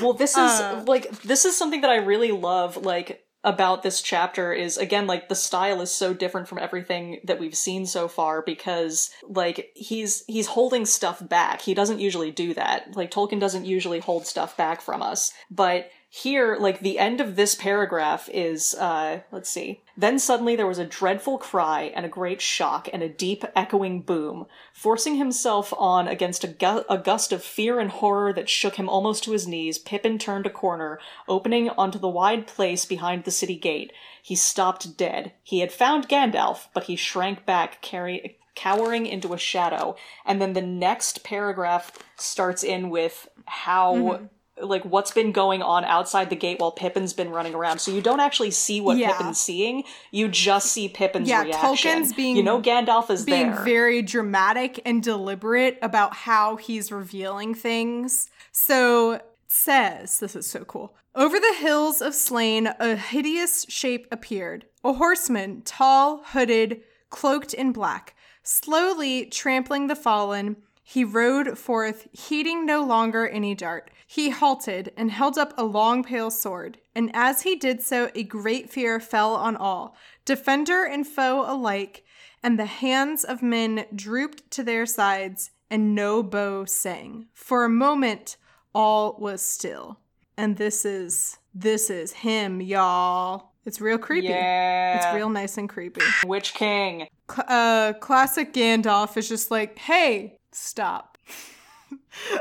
Well, this is Uh, like this is something that I really love. Like about this chapter is again like the style is so different from everything that we've seen so far because like he's he's holding stuff back. He doesn't usually do that. Like Tolkien doesn't usually hold stuff back from us, but here, like the end of this paragraph is, uh, let's see. Then suddenly there was a dreadful cry and a great shock and a deep echoing boom. Forcing himself on against a, gu- a gust of fear and horror that shook him almost to his knees, Pippin turned a corner, opening onto the wide place behind the city gate. He stopped dead. He had found Gandalf, but he shrank back, carry- cowering into a shadow. And then the next paragraph starts in with how like what's been going on outside the gate while Pippin's been running around. So you don't actually see what Yeah. Pippin's seeing. You just see Pippin's Yeah, reaction. Tolkien's being- you know Gandalf is being there. very dramatic and deliberate about how he's revealing things. So says, this is so cool. Over the hills of Slain, a hideous shape appeared. A horseman, tall, hooded, cloaked in black. Slowly trampling the fallen, he rode forth, heeding no longer any dart. He halted and held up a long pale sword, and as he did so, a great fear fell on all, defender and foe alike, and the hands of men drooped to their sides, and no bow sang. For a moment, all was still. And this is this is him, y'all. It's real creepy. Yeah. It's real nice and creepy. Witch King. Cl- uh, classic Gandalf is just like, hey, stop.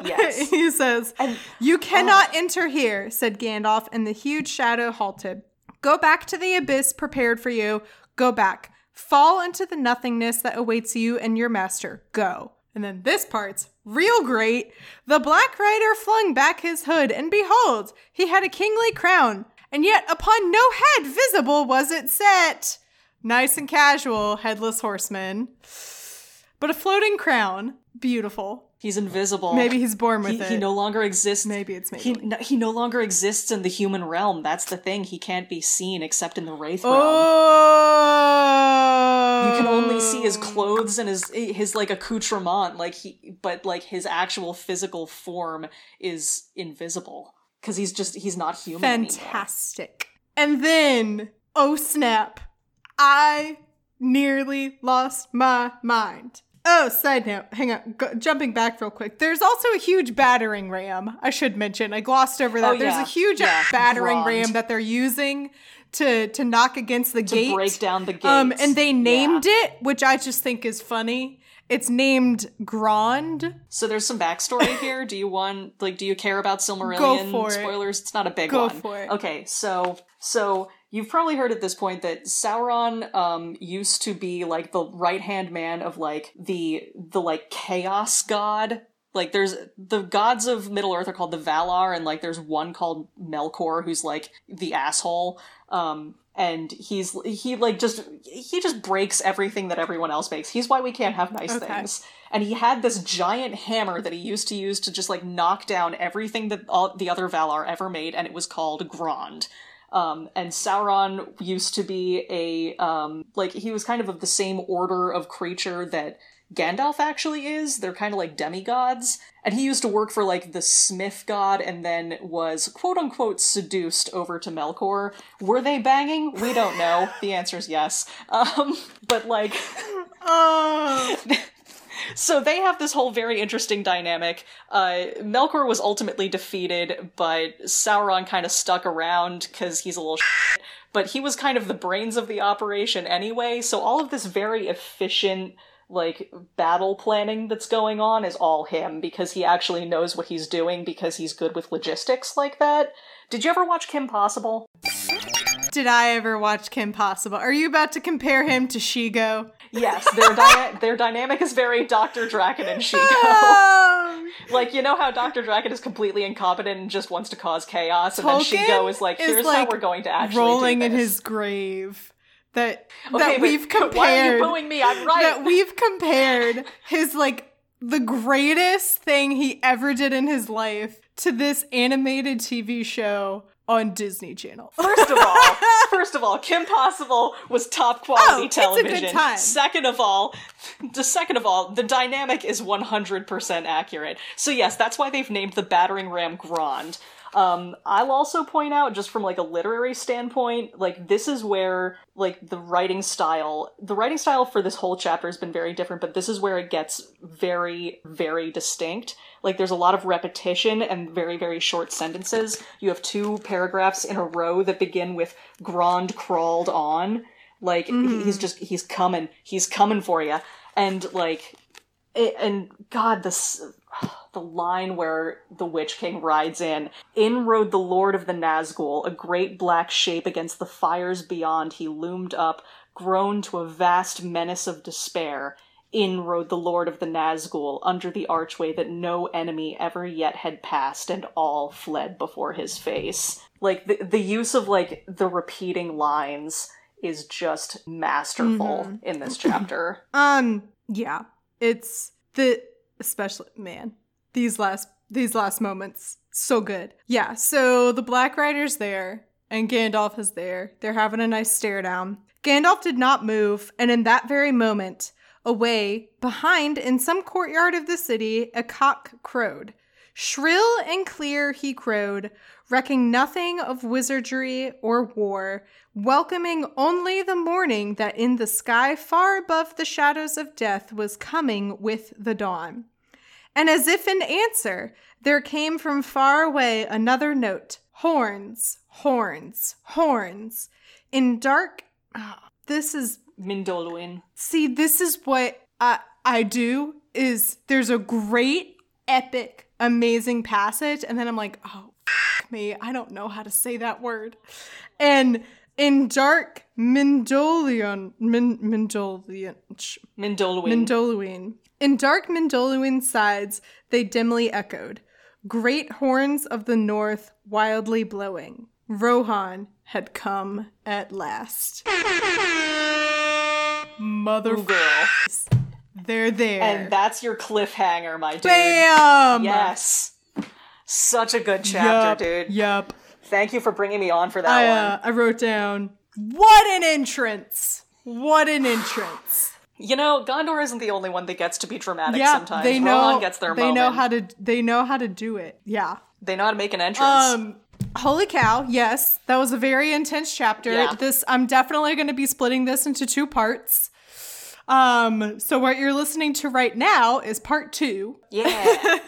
Yes. he says, And- You oh. cannot enter here, said Gandalf, and the huge shadow halted. Go back to the abyss prepared for you. Go back. Fall into the nothingness that awaits you and your master. Go. And then this part's real great. The Black Rider flung back his hood, and behold, he had a kingly crown, and yet upon no head visible was it set. Nice and casual, headless horseman. But a floating crown. Beautiful. He's invisible. Maybe he's born with he, it. he no longer exists. Maybe it's he, no, he no longer exists in the human realm. That's the thing. He can't be seen except in the wraith realm. Oh. You can only see his clothes and his his like accoutrement, like he, but like his actual physical form is invisible because he's just he's not human. anymore. Fantastic. And then, oh snap, I nearly lost my mind. Oh, side note, hang on, go, jumping back real quick. There's also a huge battering ram, I should mention. I glossed over that. Oh, There's yeah. a huge Yeah, battering Grond. ram that they're using to to knock against the To gate. break down the gate. Um, and they named Yeah. it, which I just think is funny. It's named Grond. So there's some backstory here. Do you want like do you care about Silmarillion Go for it. spoilers? It's not a big Go one. for it. Okay, so so you've probably heard at this point that Sauron um used to be like the right hand man of like the the like chaos god. Like there's the gods of Middle Earth are called the Valar, and like there's one called Melkor who's like the asshole. Um and he's he like just he just breaks everything that everyone else makes. He's why we can't have nice Okay. things and he had this giant hammer that he used to use to just like knock down everything that all the other Valar ever made, and it was called Grond. Um, and Sauron used to be a um, like he was kind of of the same order of creature that Gandalf actually is. They're kind of like demigods, and he used to work for like the Smith god, and then was quote unquote seduced over to Melkor. Were they banging? We don't know. the answer is yes. Um, but like. Oh. So they have this whole very interesting dynamic. Uh, Melkor was ultimately defeated, but Sauron kind of stuck around because he's a little shit. But he was kind of the brains of the operation anyway, so all of this very efficient, like, battle planning that's going on is all him because he actually knows what he's doing because he's good with logistics like that. Did you ever watch Kim Possible? Did I ever watch Kim Possible? Are you about to compare him to Shego? Yes, their, their dynamic is very Dr. Drakken and Shego. Um, Like, you know how Dr. Drakken is completely incompetent and just wants to cause chaos, and then Tolkien Shego is like, is, here's like, how we're going to actually rolling in his grave. That Okay, that but we've compared. Why are you booing me? I'm right. That we've compared his like the greatest thing he ever did in his life to this animated TV show on Disney Channel. First of all, first of all, Kim Possible was top quality Oh, it's a good television. time. Second of all, the second of all, the dynamic is 100% accurate. So yes, that's why they've named the battering ram Grond. Um, I'll also point out, just from like a literary standpoint, like this is where like the writing style, the writing style for this whole chapter has been very different, but this is where it gets very, very distinct. Like there's a lot of repetition and very, very short sentences. You have two paragraphs in a row that begin with "Grond crawled on." Like he- hmm. he's just he's coming, he's coming for you, and like it, and God, this the line where the Witch King rides in. In rode the Lord of the Nazgul, a great black shape against the fires beyond. He loomed up, grown to a vast menace of despair. In rode the Lord of the Nazgul, under the archway that no enemy ever yet had passed, and all fled before his face. Like the the use of like the repeating lines is just masterful in this chapter. Um, yeah, it's the especially man these last these last moments so good. Yeah, so the Black Rider's there and Gandalf is there. They're having a nice stare down. Gandalf did not move, and in that very moment, away behind in some courtyard of the city, a cock crowed. Shrill and clear he crowed, recking nothing of wizardry or war, welcoming only the morning that in the sky far above the shadows of death was coming with the dawn. And as if in answer, there came from far away another note horns, horns, horns. In dark, ah, this is Mindolluin. See, this is what I I do is there's a great epic amazing passage and then I'm like, "Oh, f- me, I don't know how to say that word." And in dark Mindolion Min, Mindolion Mindolluin. Mindoluin. In dark Mindoluin sides, they dimly echoed. Great horns of the north wildly blowing. Rohan had come at last. Mother Ooh, girl. They're there. And that's your cliffhanger, my dude. Bam! Yes. Such a good chapter, Yup, dude. Yup. Thank you for bringing me on for that I, one. uh, I wrote down, what an entrance! What an entrance! You know, Gondor isn't the only one that gets to be dramatic yeah, sometimes. they know. Rohan gets their they moment. know how to. They know how to do it. Yeah. They know how to make an entrance. Um, holy cow! Yes, that was a very intense chapter. Yeah. This I'm definitely going to be splitting this into two parts. Um, so what you're listening to right now is part two, yeah.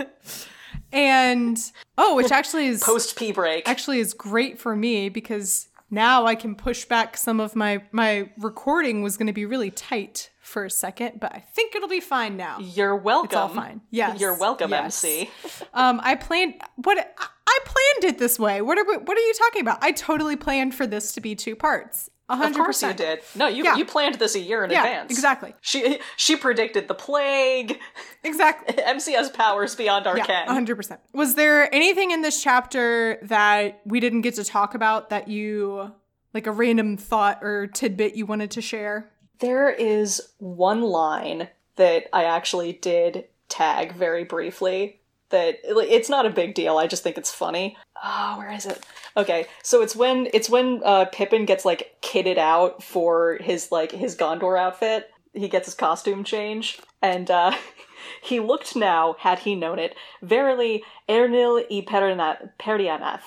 and oh, which actually is Post pee break. actually is great for me because now I can push back some of my my recording was going to be really tight for a second, but I think it'll be fine now. You're welcome. It's all fine. Yes. You're welcome, Yes. MC. Um, I planned what I- I planned it this way. What are we, what are you talking about? I totally planned for this to be two parts. A Of hundred course you did. No, you Yeah. you planned this a year in Yeah, advance. exactly. She she predicted the plague. Exactly. MC has powers beyond our Yeah, ken. a hundred percent. Was there anything in this chapter that we didn't get to talk about that you like a random thought or tidbit you wanted to share? There is one line that I actually did tag very briefly. That it's not a big deal. I just think it's funny. Oh, where is it? Okay, so it's when it's when uh, Pippin gets like kitted out for his like his Gondor outfit. He gets his costume change, and uh, he looked now, had he known it, verily Ernil Perina- Perianath.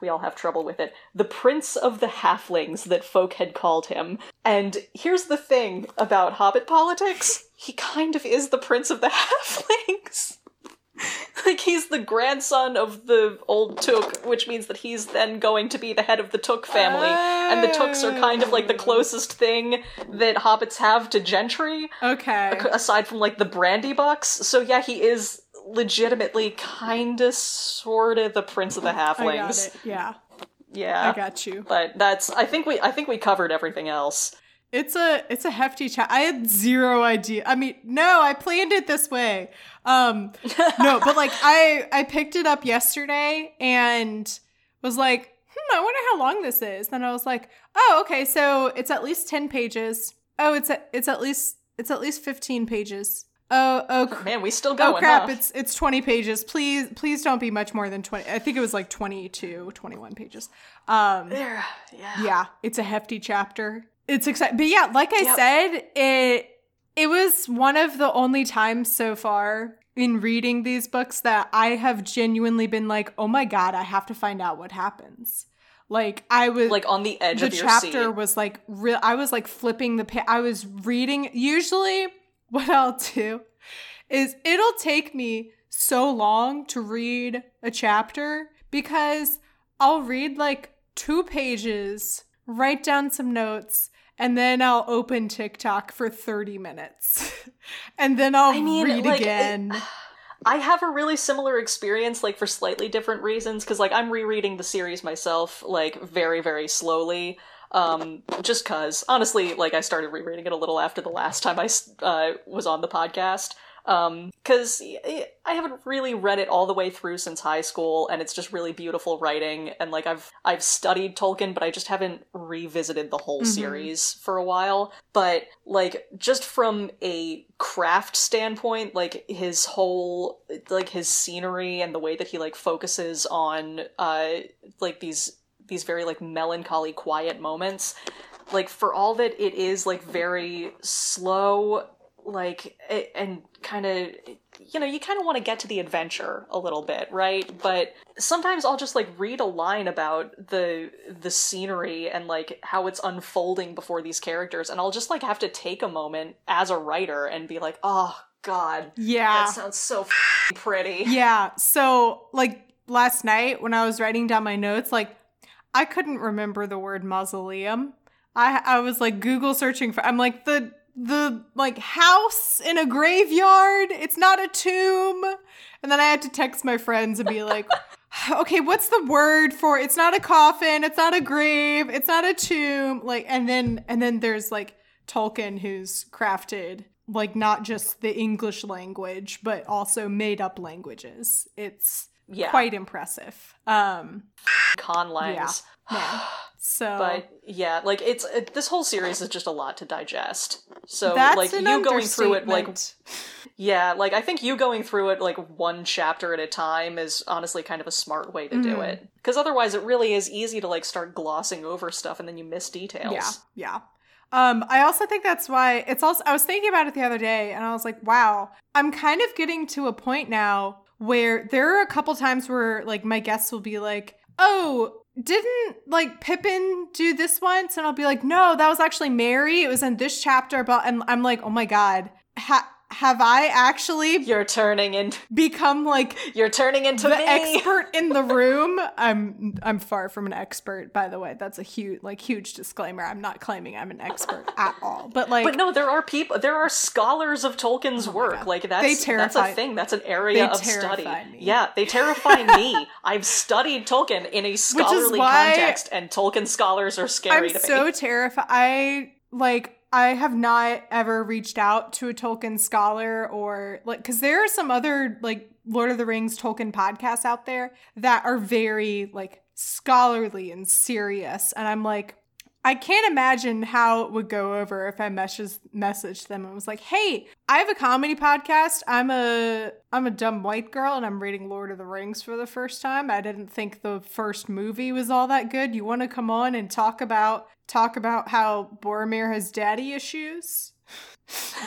We all have trouble with it. The prince of the halflings that folk had called him. And here's the thing about Hobbit politics he kind of is the prince of the halflings. like he's the grandson of the old Took, which means that he's then going to be the head of the Took family, and the Tooks are kind of like the closest thing that hobbits have to gentry Okay. aside from like the Brandybucks. So yeah, he is legitimately kinda sorta the prince of the I got halflings. it. Yeah, Yeah. I got you. But that's I think we I think we covered everything else. It's a it's a hefty chat. I had zero idea. I mean, no, I planned it this way. Um no, but like I I picked it up yesterday and was like, "Hmm, I wonder how long this is." Then I was like, "Oh, okay, so it's at least 10 pages. Oh, it's a, it's at least it's at least 15 pages." Oh, oh, Man, we still go. oh crap, huh? it's it's 20 pages. Please please don't be much more than 20. I think it was like 22, 21 pages. Um There, yeah. yeah, it's a hefty chapter. It's exciting, but yeah, like I Yep. said, it it was one of the only times so far in reading these books that I have genuinely been like, oh my god, I have to find out what happens. Like I was Like on the edge the of the chapter seat. was like real. I was like flipping the pa- I was reading. Usually, what I'll do is it'll take me so long to read a chapter because I'll read like two pages, write down some notes, and then I'll open TikTok for 30 minutes. and then I'll I mean, read like, it- again. I have a really similar experience, like for slightly different reasons, because like I'm rereading the series myself, like very, very slowly. Um, just cause, honestly, like I started rereading it a little after the last time I uh, was on the podcast. Um, cause I I haven't really read it all the way through since high school, and it's just really beautiful writing. And like I've I've studied Tolkien, but I just haven't revisited the whole series for a while. But like just from a craft standpoint, like his whole like his scenery and the way that he like focuses on uh like these these very like melancholy quiet moments like for all that it is like very slow like eh, and kind of you know you kind of want to get to the adventure a little bit right but sometimes i'll just like read a line about the the scenery and like how it's unfolding before these characters and i'll just like have to take a moment as a writer and be like oh god yeah. that sounds so pretty Yeah. So, like last night when I was writing down my notes, like I couldn't remember the word mausoleum. I I was like Google searching for. I'm like the the like house in a graveyard. It's not a tomb. And then I had to text my friends and be like, okay, what's the word for? It's not a coffin. It's not a grave. It's not a tomb. Like, and then and then there's like Tolkien who's crafted like not just the English language, but also made up languages. It's Yeah. quite impressive. Um, conlangs man. So but yeah like it's it, this whole series is just a lot to digest so like you going through it like yeah like i think you going through it like one chapter at a time is honestly kind of a smart way to do Mhm. it because otherwise it really is easy to like start glossing over stuff and then you miss details Yeah, yeah. Um, I also think that's why it's also. I was thinking about it the other day, and I was like, "Wow, I'm kind of getting to a point now where there are a couple times where like my guests will be like, "Oh, didn't like Pippin do this once?" And I'll be like, "No, that was actually Merry. It was in this chapter." But and I'm like, "Oh my god, ha- have I actually you're turning in become like you're turning into the me expert in the room. I'm I'm far from an expert, by the way. That's a huge like huge disclaimer. I'm not claiming I'm an expert at all. But like but no, there are people. There are scholars of Tolkien's oh work. God. Like that's that's a thing. That's an area of study. me. Yeah, they terrify me. I've studied Tolkien in a scholarly context, and Tolkien scholars are scary I'm so terrified. I like I have not ever reached out to a Tolkien scholar or like because there are some other like Lord of the Rings Tolkien podcasts out there that are very like scholarly and serious, and I'm like. I can't imagine how it would go over if I messaged messaged them and was like, "Hey, I have a comedy podcast. I'm a I'm a dumb white girl and I'm reading Lord of the Rings for the first time. I didn't think the first movie was all that good. You want to come on and talk about talk about how Boromir has daddy issues?"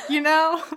You know?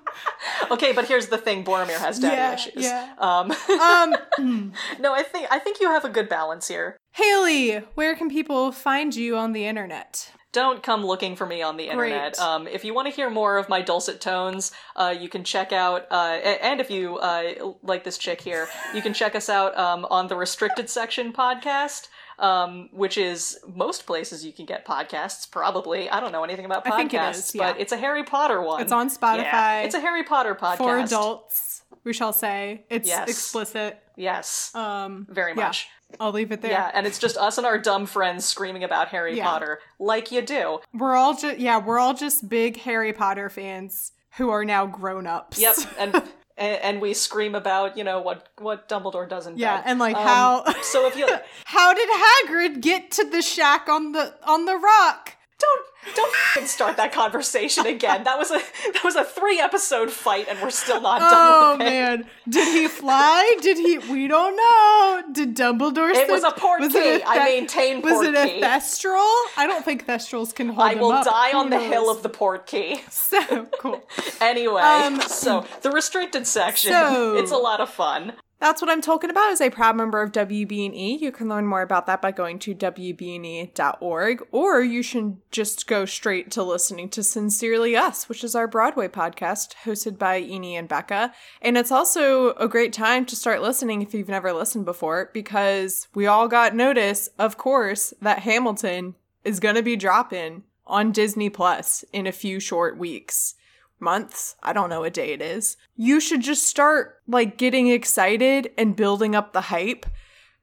Okay, but here's the thing: Boromir has daddy Yeah, issues. yeah. Um, um no, I think I think you have a good balance here. Haley, where can people find you on the internet? Don't come looking for me on the internet. Um, if you want to hear more of my dulcet tones, uh, you can check out, uh, and if you uh, like this chick here, you can check us out um, on the Restricted Section podcast, um, which is most places you can get podcasts, probably. I don't know anything about podcasts, it is, yeah. but it's a Harry Potter one. It's on Spotify. Yeah, it's a Harry Potter podcast. For adults, we shall say. It's Yes. explicit. Yes, Um very yeah, much. I'll leave it there. Yeah, and it's just us and our dumb friends screaming about Harry. Potter, like you do. We're all just yeah, we're all just big Harry Potter fans who are now grown ups. Yep, and and, and we scream about you know what what Dumbledore does in Yeah, bed. and like Um, how so if you how did Hagrid get to the shack on the on the rock? Don't don't f***ing start that conversation again. That was a that was a three episode fight, and we're still not done Oh man, did he fly? Did he? We don't know. Did Dumbledore? It was a port was key. I maintain Was it a key. thestral? I don't think thestrals can hold I will up. die Who on the hill of the Portkey. So cool. Anyway, Um, so the restricted section, so- it's a lot of fun. That's what I'm talking about as a proud member of WB&E. You can learn more about that by going to wbne.org or you should just go straight to listening to Sincerely Us, which is our Broadway podcast hosted by Eni and Becca. And it's also a great time to start listening if you've never listened before because we all got notice, of course, that Hamilton is going to be dropping on Disney Plus in a few short weeks months. I don't know what day it is. You should just start like getting excited and building up the hype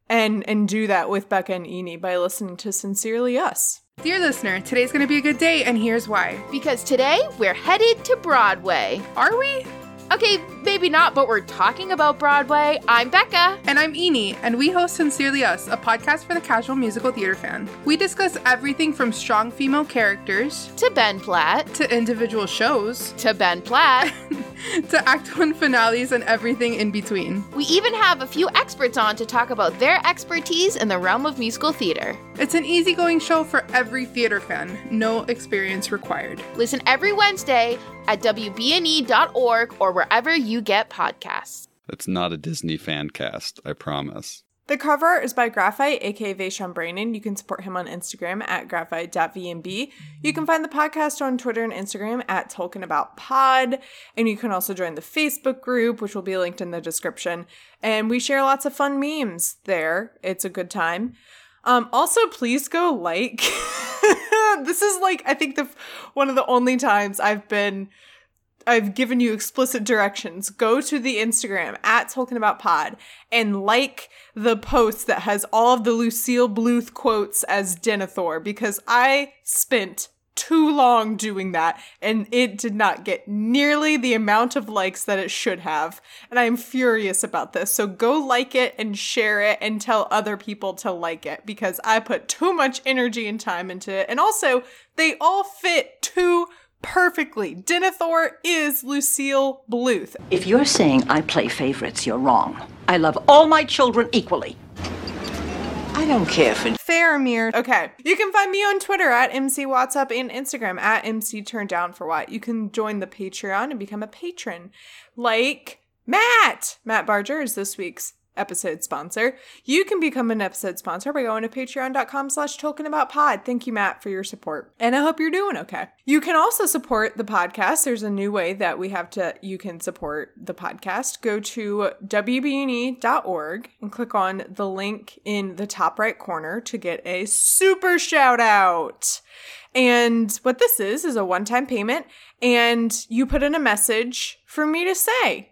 and and do that with Becca and Eni by listening to Sincerely Us. Dear listener, today's gonna be a good day, and here's why. Because today we're headed to Broadway. Are we? Okay, maybe not, but we're talking about Broadway. I'm Becca. And I'm Eni, and we host Sincerely Us, a podcast for the casual musical theater fan. We discuss everything from strong female characters To Ben Platt. to individual shows To Ben Platt. to Act 1 finales and everything in between. we even have a few experts on to talk about their expertise in the realm of musical theater. It's an easygoing show for every theater fan, no experience required. Listen every Wednesday at WBNE.org or wherever you get podcasts. It's not a Disney fan cast, I promise. The cover art is by Graphite, aka Vaishon Brainin. You can support him on Instagram at graphite.vmb. You can find the podcast on Twitter and Instagram at TolkienAboutPod. And you can also join the Facebook group, which will be linked in the description. And we share lots of fun memes there. It's a good time. Um, also, please go like. this is like I think the one of the only times I've been I've given you explicit directions. Go to the Instagram at Talking About Pod and like the post that has all of the Lucille Bluth quotes as Denethor because I spent too long doing that and it did not get nearly the amount of likes that it should have. And I am furious about this. So go like it and share it and tell other people to like it because I put too much energy and time into it. And also, they all fit too perfectly. Denethor is Lucille Bluth. If you're saying I play favorites, you're wrong. I love all my children equally. I don't care for Faramir. Okay. You can find me on Twitter at MC WhatsApp and Instagram at MC Turn Down for What. You can join the Patreon and become a patron. Like Matt. Matt Barger is this week's episode sponsor. You can become an episode sponsor by going to patreon.com slash talking about pod. Thank you, Matt, for your support. And I hope you're doing okay. You can also support the podcast. There's a new way that we have to you can support the podcast. Go to wbne.org and click on the link in the top right corner to get a super shout out. And what this is is a one-time payment and you put in a message for me to say.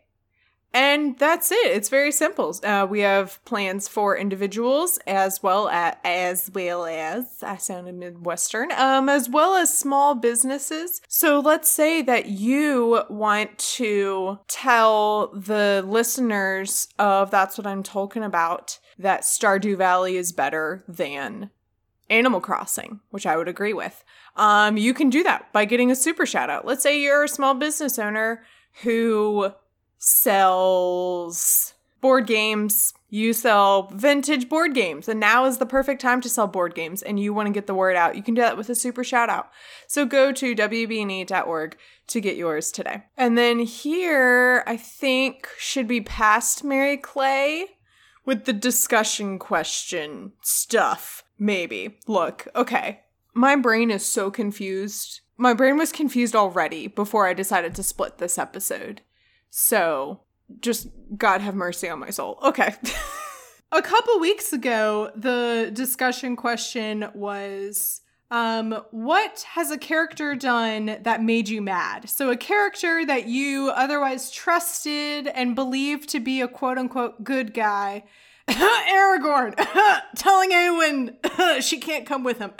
And that's it. It's very simple. Uh, we have plans for individuals as well as as well as I sounded midwestern, um, as well as small businesses. So let's say that you want to tell the listeners of that's what I'm talking about that Stardew Valley is better than Animal Crossing, which I would agree with. Um, you can do that by getting a super shout out. Let's say you're a small business owner who sells board games. You sell vintage board games, and now is the perfect time to sell board games, and you want to get the word out. You can do that with a super shout out. So go to wbne.org to get yours today. And then here, I think, should be past Mary Clay with the discussion question stuff. Maybe. Look, okay. My brain is so confused. My brain was confused already before I decided to split this episode. So, just God have mercy on my soul. Okay. a couple weeks ago, the discussion question was um, what has a character done that made you mad? So, a character that you otherwise trusted and believed to be a quote unquote good guy. Aragorn telling Eowyn she can't come with him.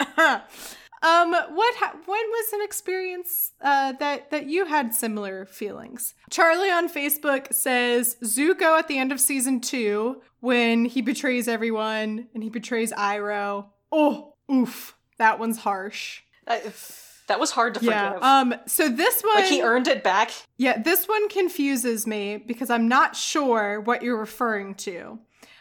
Um, what ha- when was an experience uh, that that you had similar feelings? Charlie on Facebook says Zuko at the end of season two when he betrays everyone and he betrays Iroh. Oh, oof, that one's harsh. I, that was hard to Yeah. forgive. Um. So this one, like he earned it back. Yeah, this one confuses me because I'm not sure what you're referring to.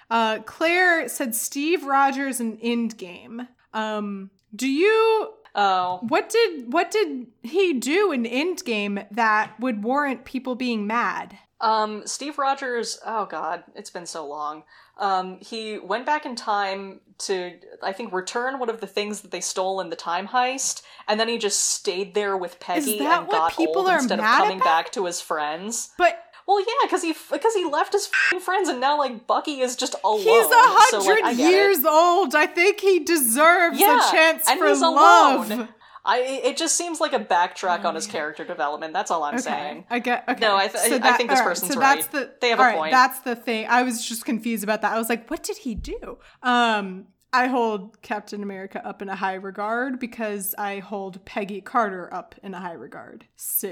Uh, Claire said Steve Rogers in Endgame. Um, do you? Oh, What did what did he do in Endgame that would warrant people being mad? Um, Steve Rogers, oh god, it's been so long. Um, he went back in time to, I think, return one of the things that they stole in the time heist, and then he just stayed there with Peggy and got people old instead of coming about? back to his friends. But Well, yeah, because he because he left his fing friends, and now like Bucky is just alone. he's a so, hundred like, I get it. years old. I think he deserves Yeah, a chance and for he's love. alone. I it just seems like a backtrack on his character development. That's all I'm Okay, saying. I get. Okay. No, I th- I think this all right, person's so right. That's the, They have a right, point. That's the thing. I was just confused about that. I was like, what did he do? Um, I hold Captain America up in a high regard because I hold Peggy Carter up in a high regard. So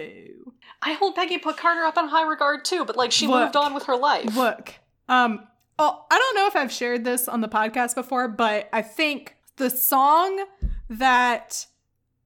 I hold Peggy Carter up in high regard too, but like she Look. moved on with her life. look, um, oh, I don't know if I've shared this on the podcast before, but I think the song that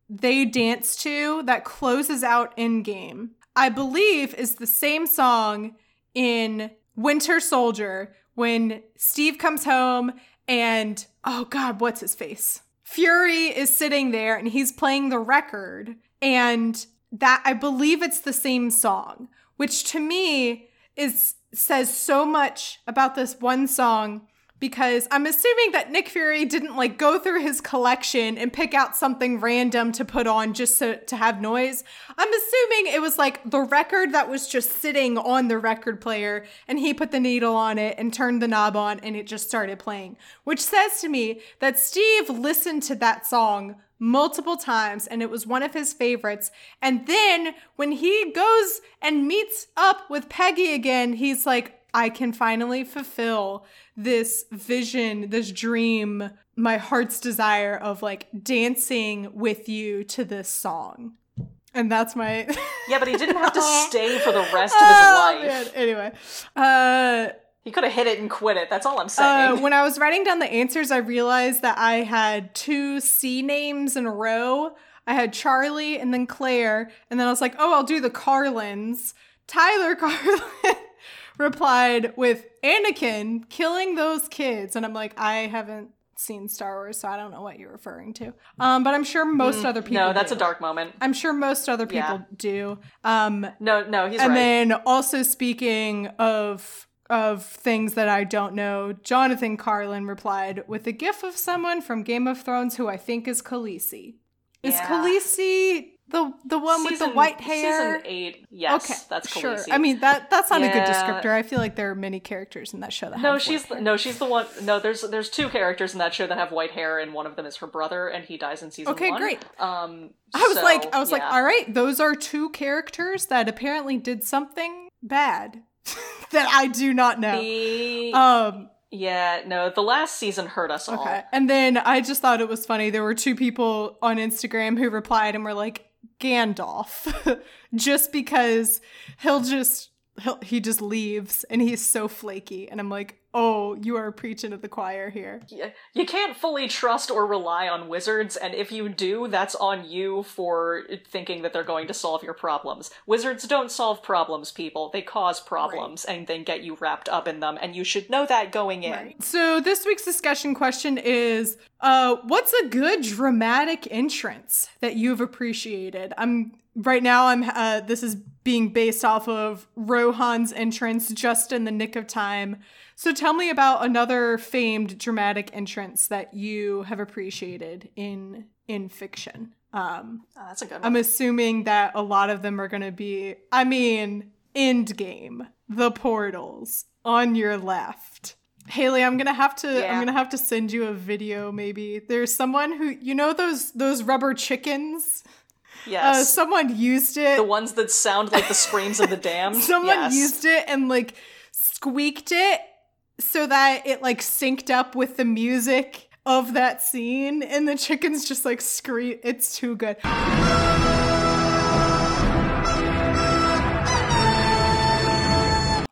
they dance to that closes out Endgame, I believe is the same song in Winter Soldier when Steve comes home and oh god, what's his face? Fury is sitting there and he's playing the record and that I believe it's the same song, which to me is says so much about this one song because I'm assuming that Nick Fury didn't like go through his collection and pick out something random to put on just so, to have noise. I'm assuming it was like the record that was just sitting on the record player and he put the needle on it and turned the knob on and it just started playing, which says to me that Steve listened to that song multiple times and it was one of his favorites. And then when he goes and meets up with Peggy again, he's like, I can finally fulfill this vision, this dream, my heart's desire of like dancing with you to this song. And that's my Yeah, but he didn't have to stay for the rest of his Oh, life. man. Anyway, uh He could have hit it and quit it. That's all I'm uh, saying. when I was writing down the answers, I realized that I had two C names in a row. I had Charlie and then Claire, and then I was like, oh, I'll do the Carlins. Tyler Carlin replied with Anakin killing those kids, and I'm like, I haven't seen Star Wars, so I don't know what you're referring to. Um, but I'm sure most other people. Mm, no, that's do. a dark moment. I'm sure most other people Yeah. do. Um, No, no, he's and right. then also speaking of of things that I don't know, Jonathan Carlin replied with a gif of someone from Game of Thrones who I think is Khaleesi. Is Yeah. Khaleesi the the one with the white hair? Season eight. Yes, okay, that's sure. I mean that that's not a good descriptor. I feel like there are many characters in that show that No, have she's white the, hair. no, she's the one. No, there's there's two characters in that show that have white hair, and one of them is her brother, and he dies in season Okay, one. great. Um, I was so, like, I was like, all right, those are two characters that apparently did something bad that I do not know. The- Um, yeah, no, the last season hurt us all. Okay. And then I just thought it was funny. There were two people on Instagram who replied and were like, Gandalf. just because he'll just he just leaves and he's so flaky. And I'm like, oh, you are preaching to the choir here. You can't fully trust or rely on wizards, and if you do, that's on you for thinking that they're going to solve your problems. Wizards don't solve problems, people. They cause problems and then get you wrapped up in them, and you should know that going in. So this week's discussion question is uh what's a good dramatic entrance that you've appreciated? I'm right now I'm uh this is being based off of Rohan's entrance just in the nick of time. So tell me about another famed dramatic entrance that you have appreciated in in fiction. Um Oh, that's a good one. I'm assuming that a lot of them are going to be I mean Endgame, the portals on your left. Haley, I'm gonna have to. I'm gonna have to send you a video. Maybe there's someone who you know those those rubber chickens. Yes. Uh, someone used it. the ones that sound like the screams of the damned. someone yes. used it and like squeaked it so that it like synced up with the music of that scene, and the chickens just like scream. It's too good.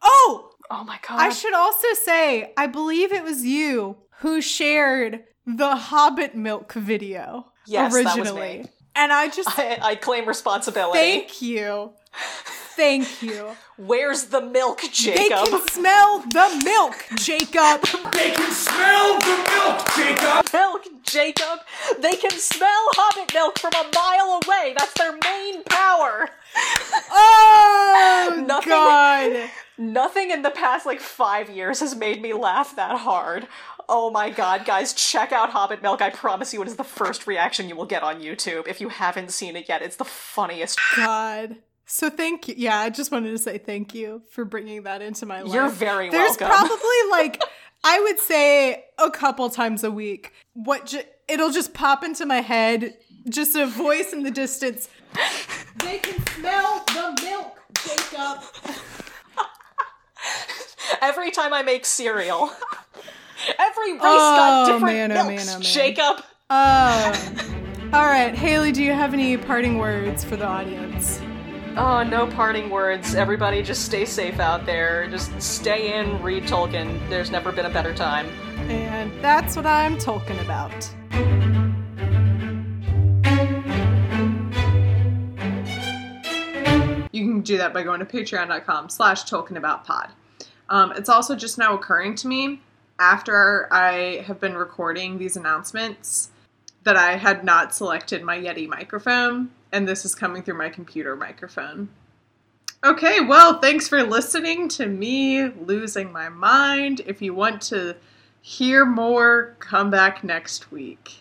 Oh, Oh my god. I should also say, I believe it was you who shared the Hobbit milk video Yes, that was originally. Me. And I just I, I claim responsibility. thank you. Thank you. Where's the milk, Jacob? They can smell the milk, Jacob. They can smell the milk, Jacob! milk, Jacob! They can smell hobbit milk from a mile away! That's their main power! Oh Nothing- God. Nothing in the past like five years has made me laugh that hard. Oh my god, guys, check out Hobbit Milk. I promise you it is the first reaction you will get on YouTube. If you haven't seen it yet, it's the funniest. God. So thank you. Yeah, I just wanted to say thank you for bringing that into my life. You're very There's welcome. probably like I would say a couple times a week. What ju- it'll just pop into my head, just a voice in the distance. They can smell the milk, Jacob. Every time I make cereal. Every race Oh, got different man, oh, milks, man, oh, man. Jacob. Um, all right, Haley, do you have any parting words for the audience? Oh, no parting words. Everybody just stay safe out there. Just stay in, read Tolkien. There's never been a better time. And that's what I'm talking about. You can do that by going to patreon.com slash tolkienaboutpod. Um, it's also just now occurring to me after I have been recording these announcements that I had not selected my Yeti microphone, and this is coming through my computer microphone. Okay, well, thanks for listening to me losing my mind. If you want to hear more, come back next week.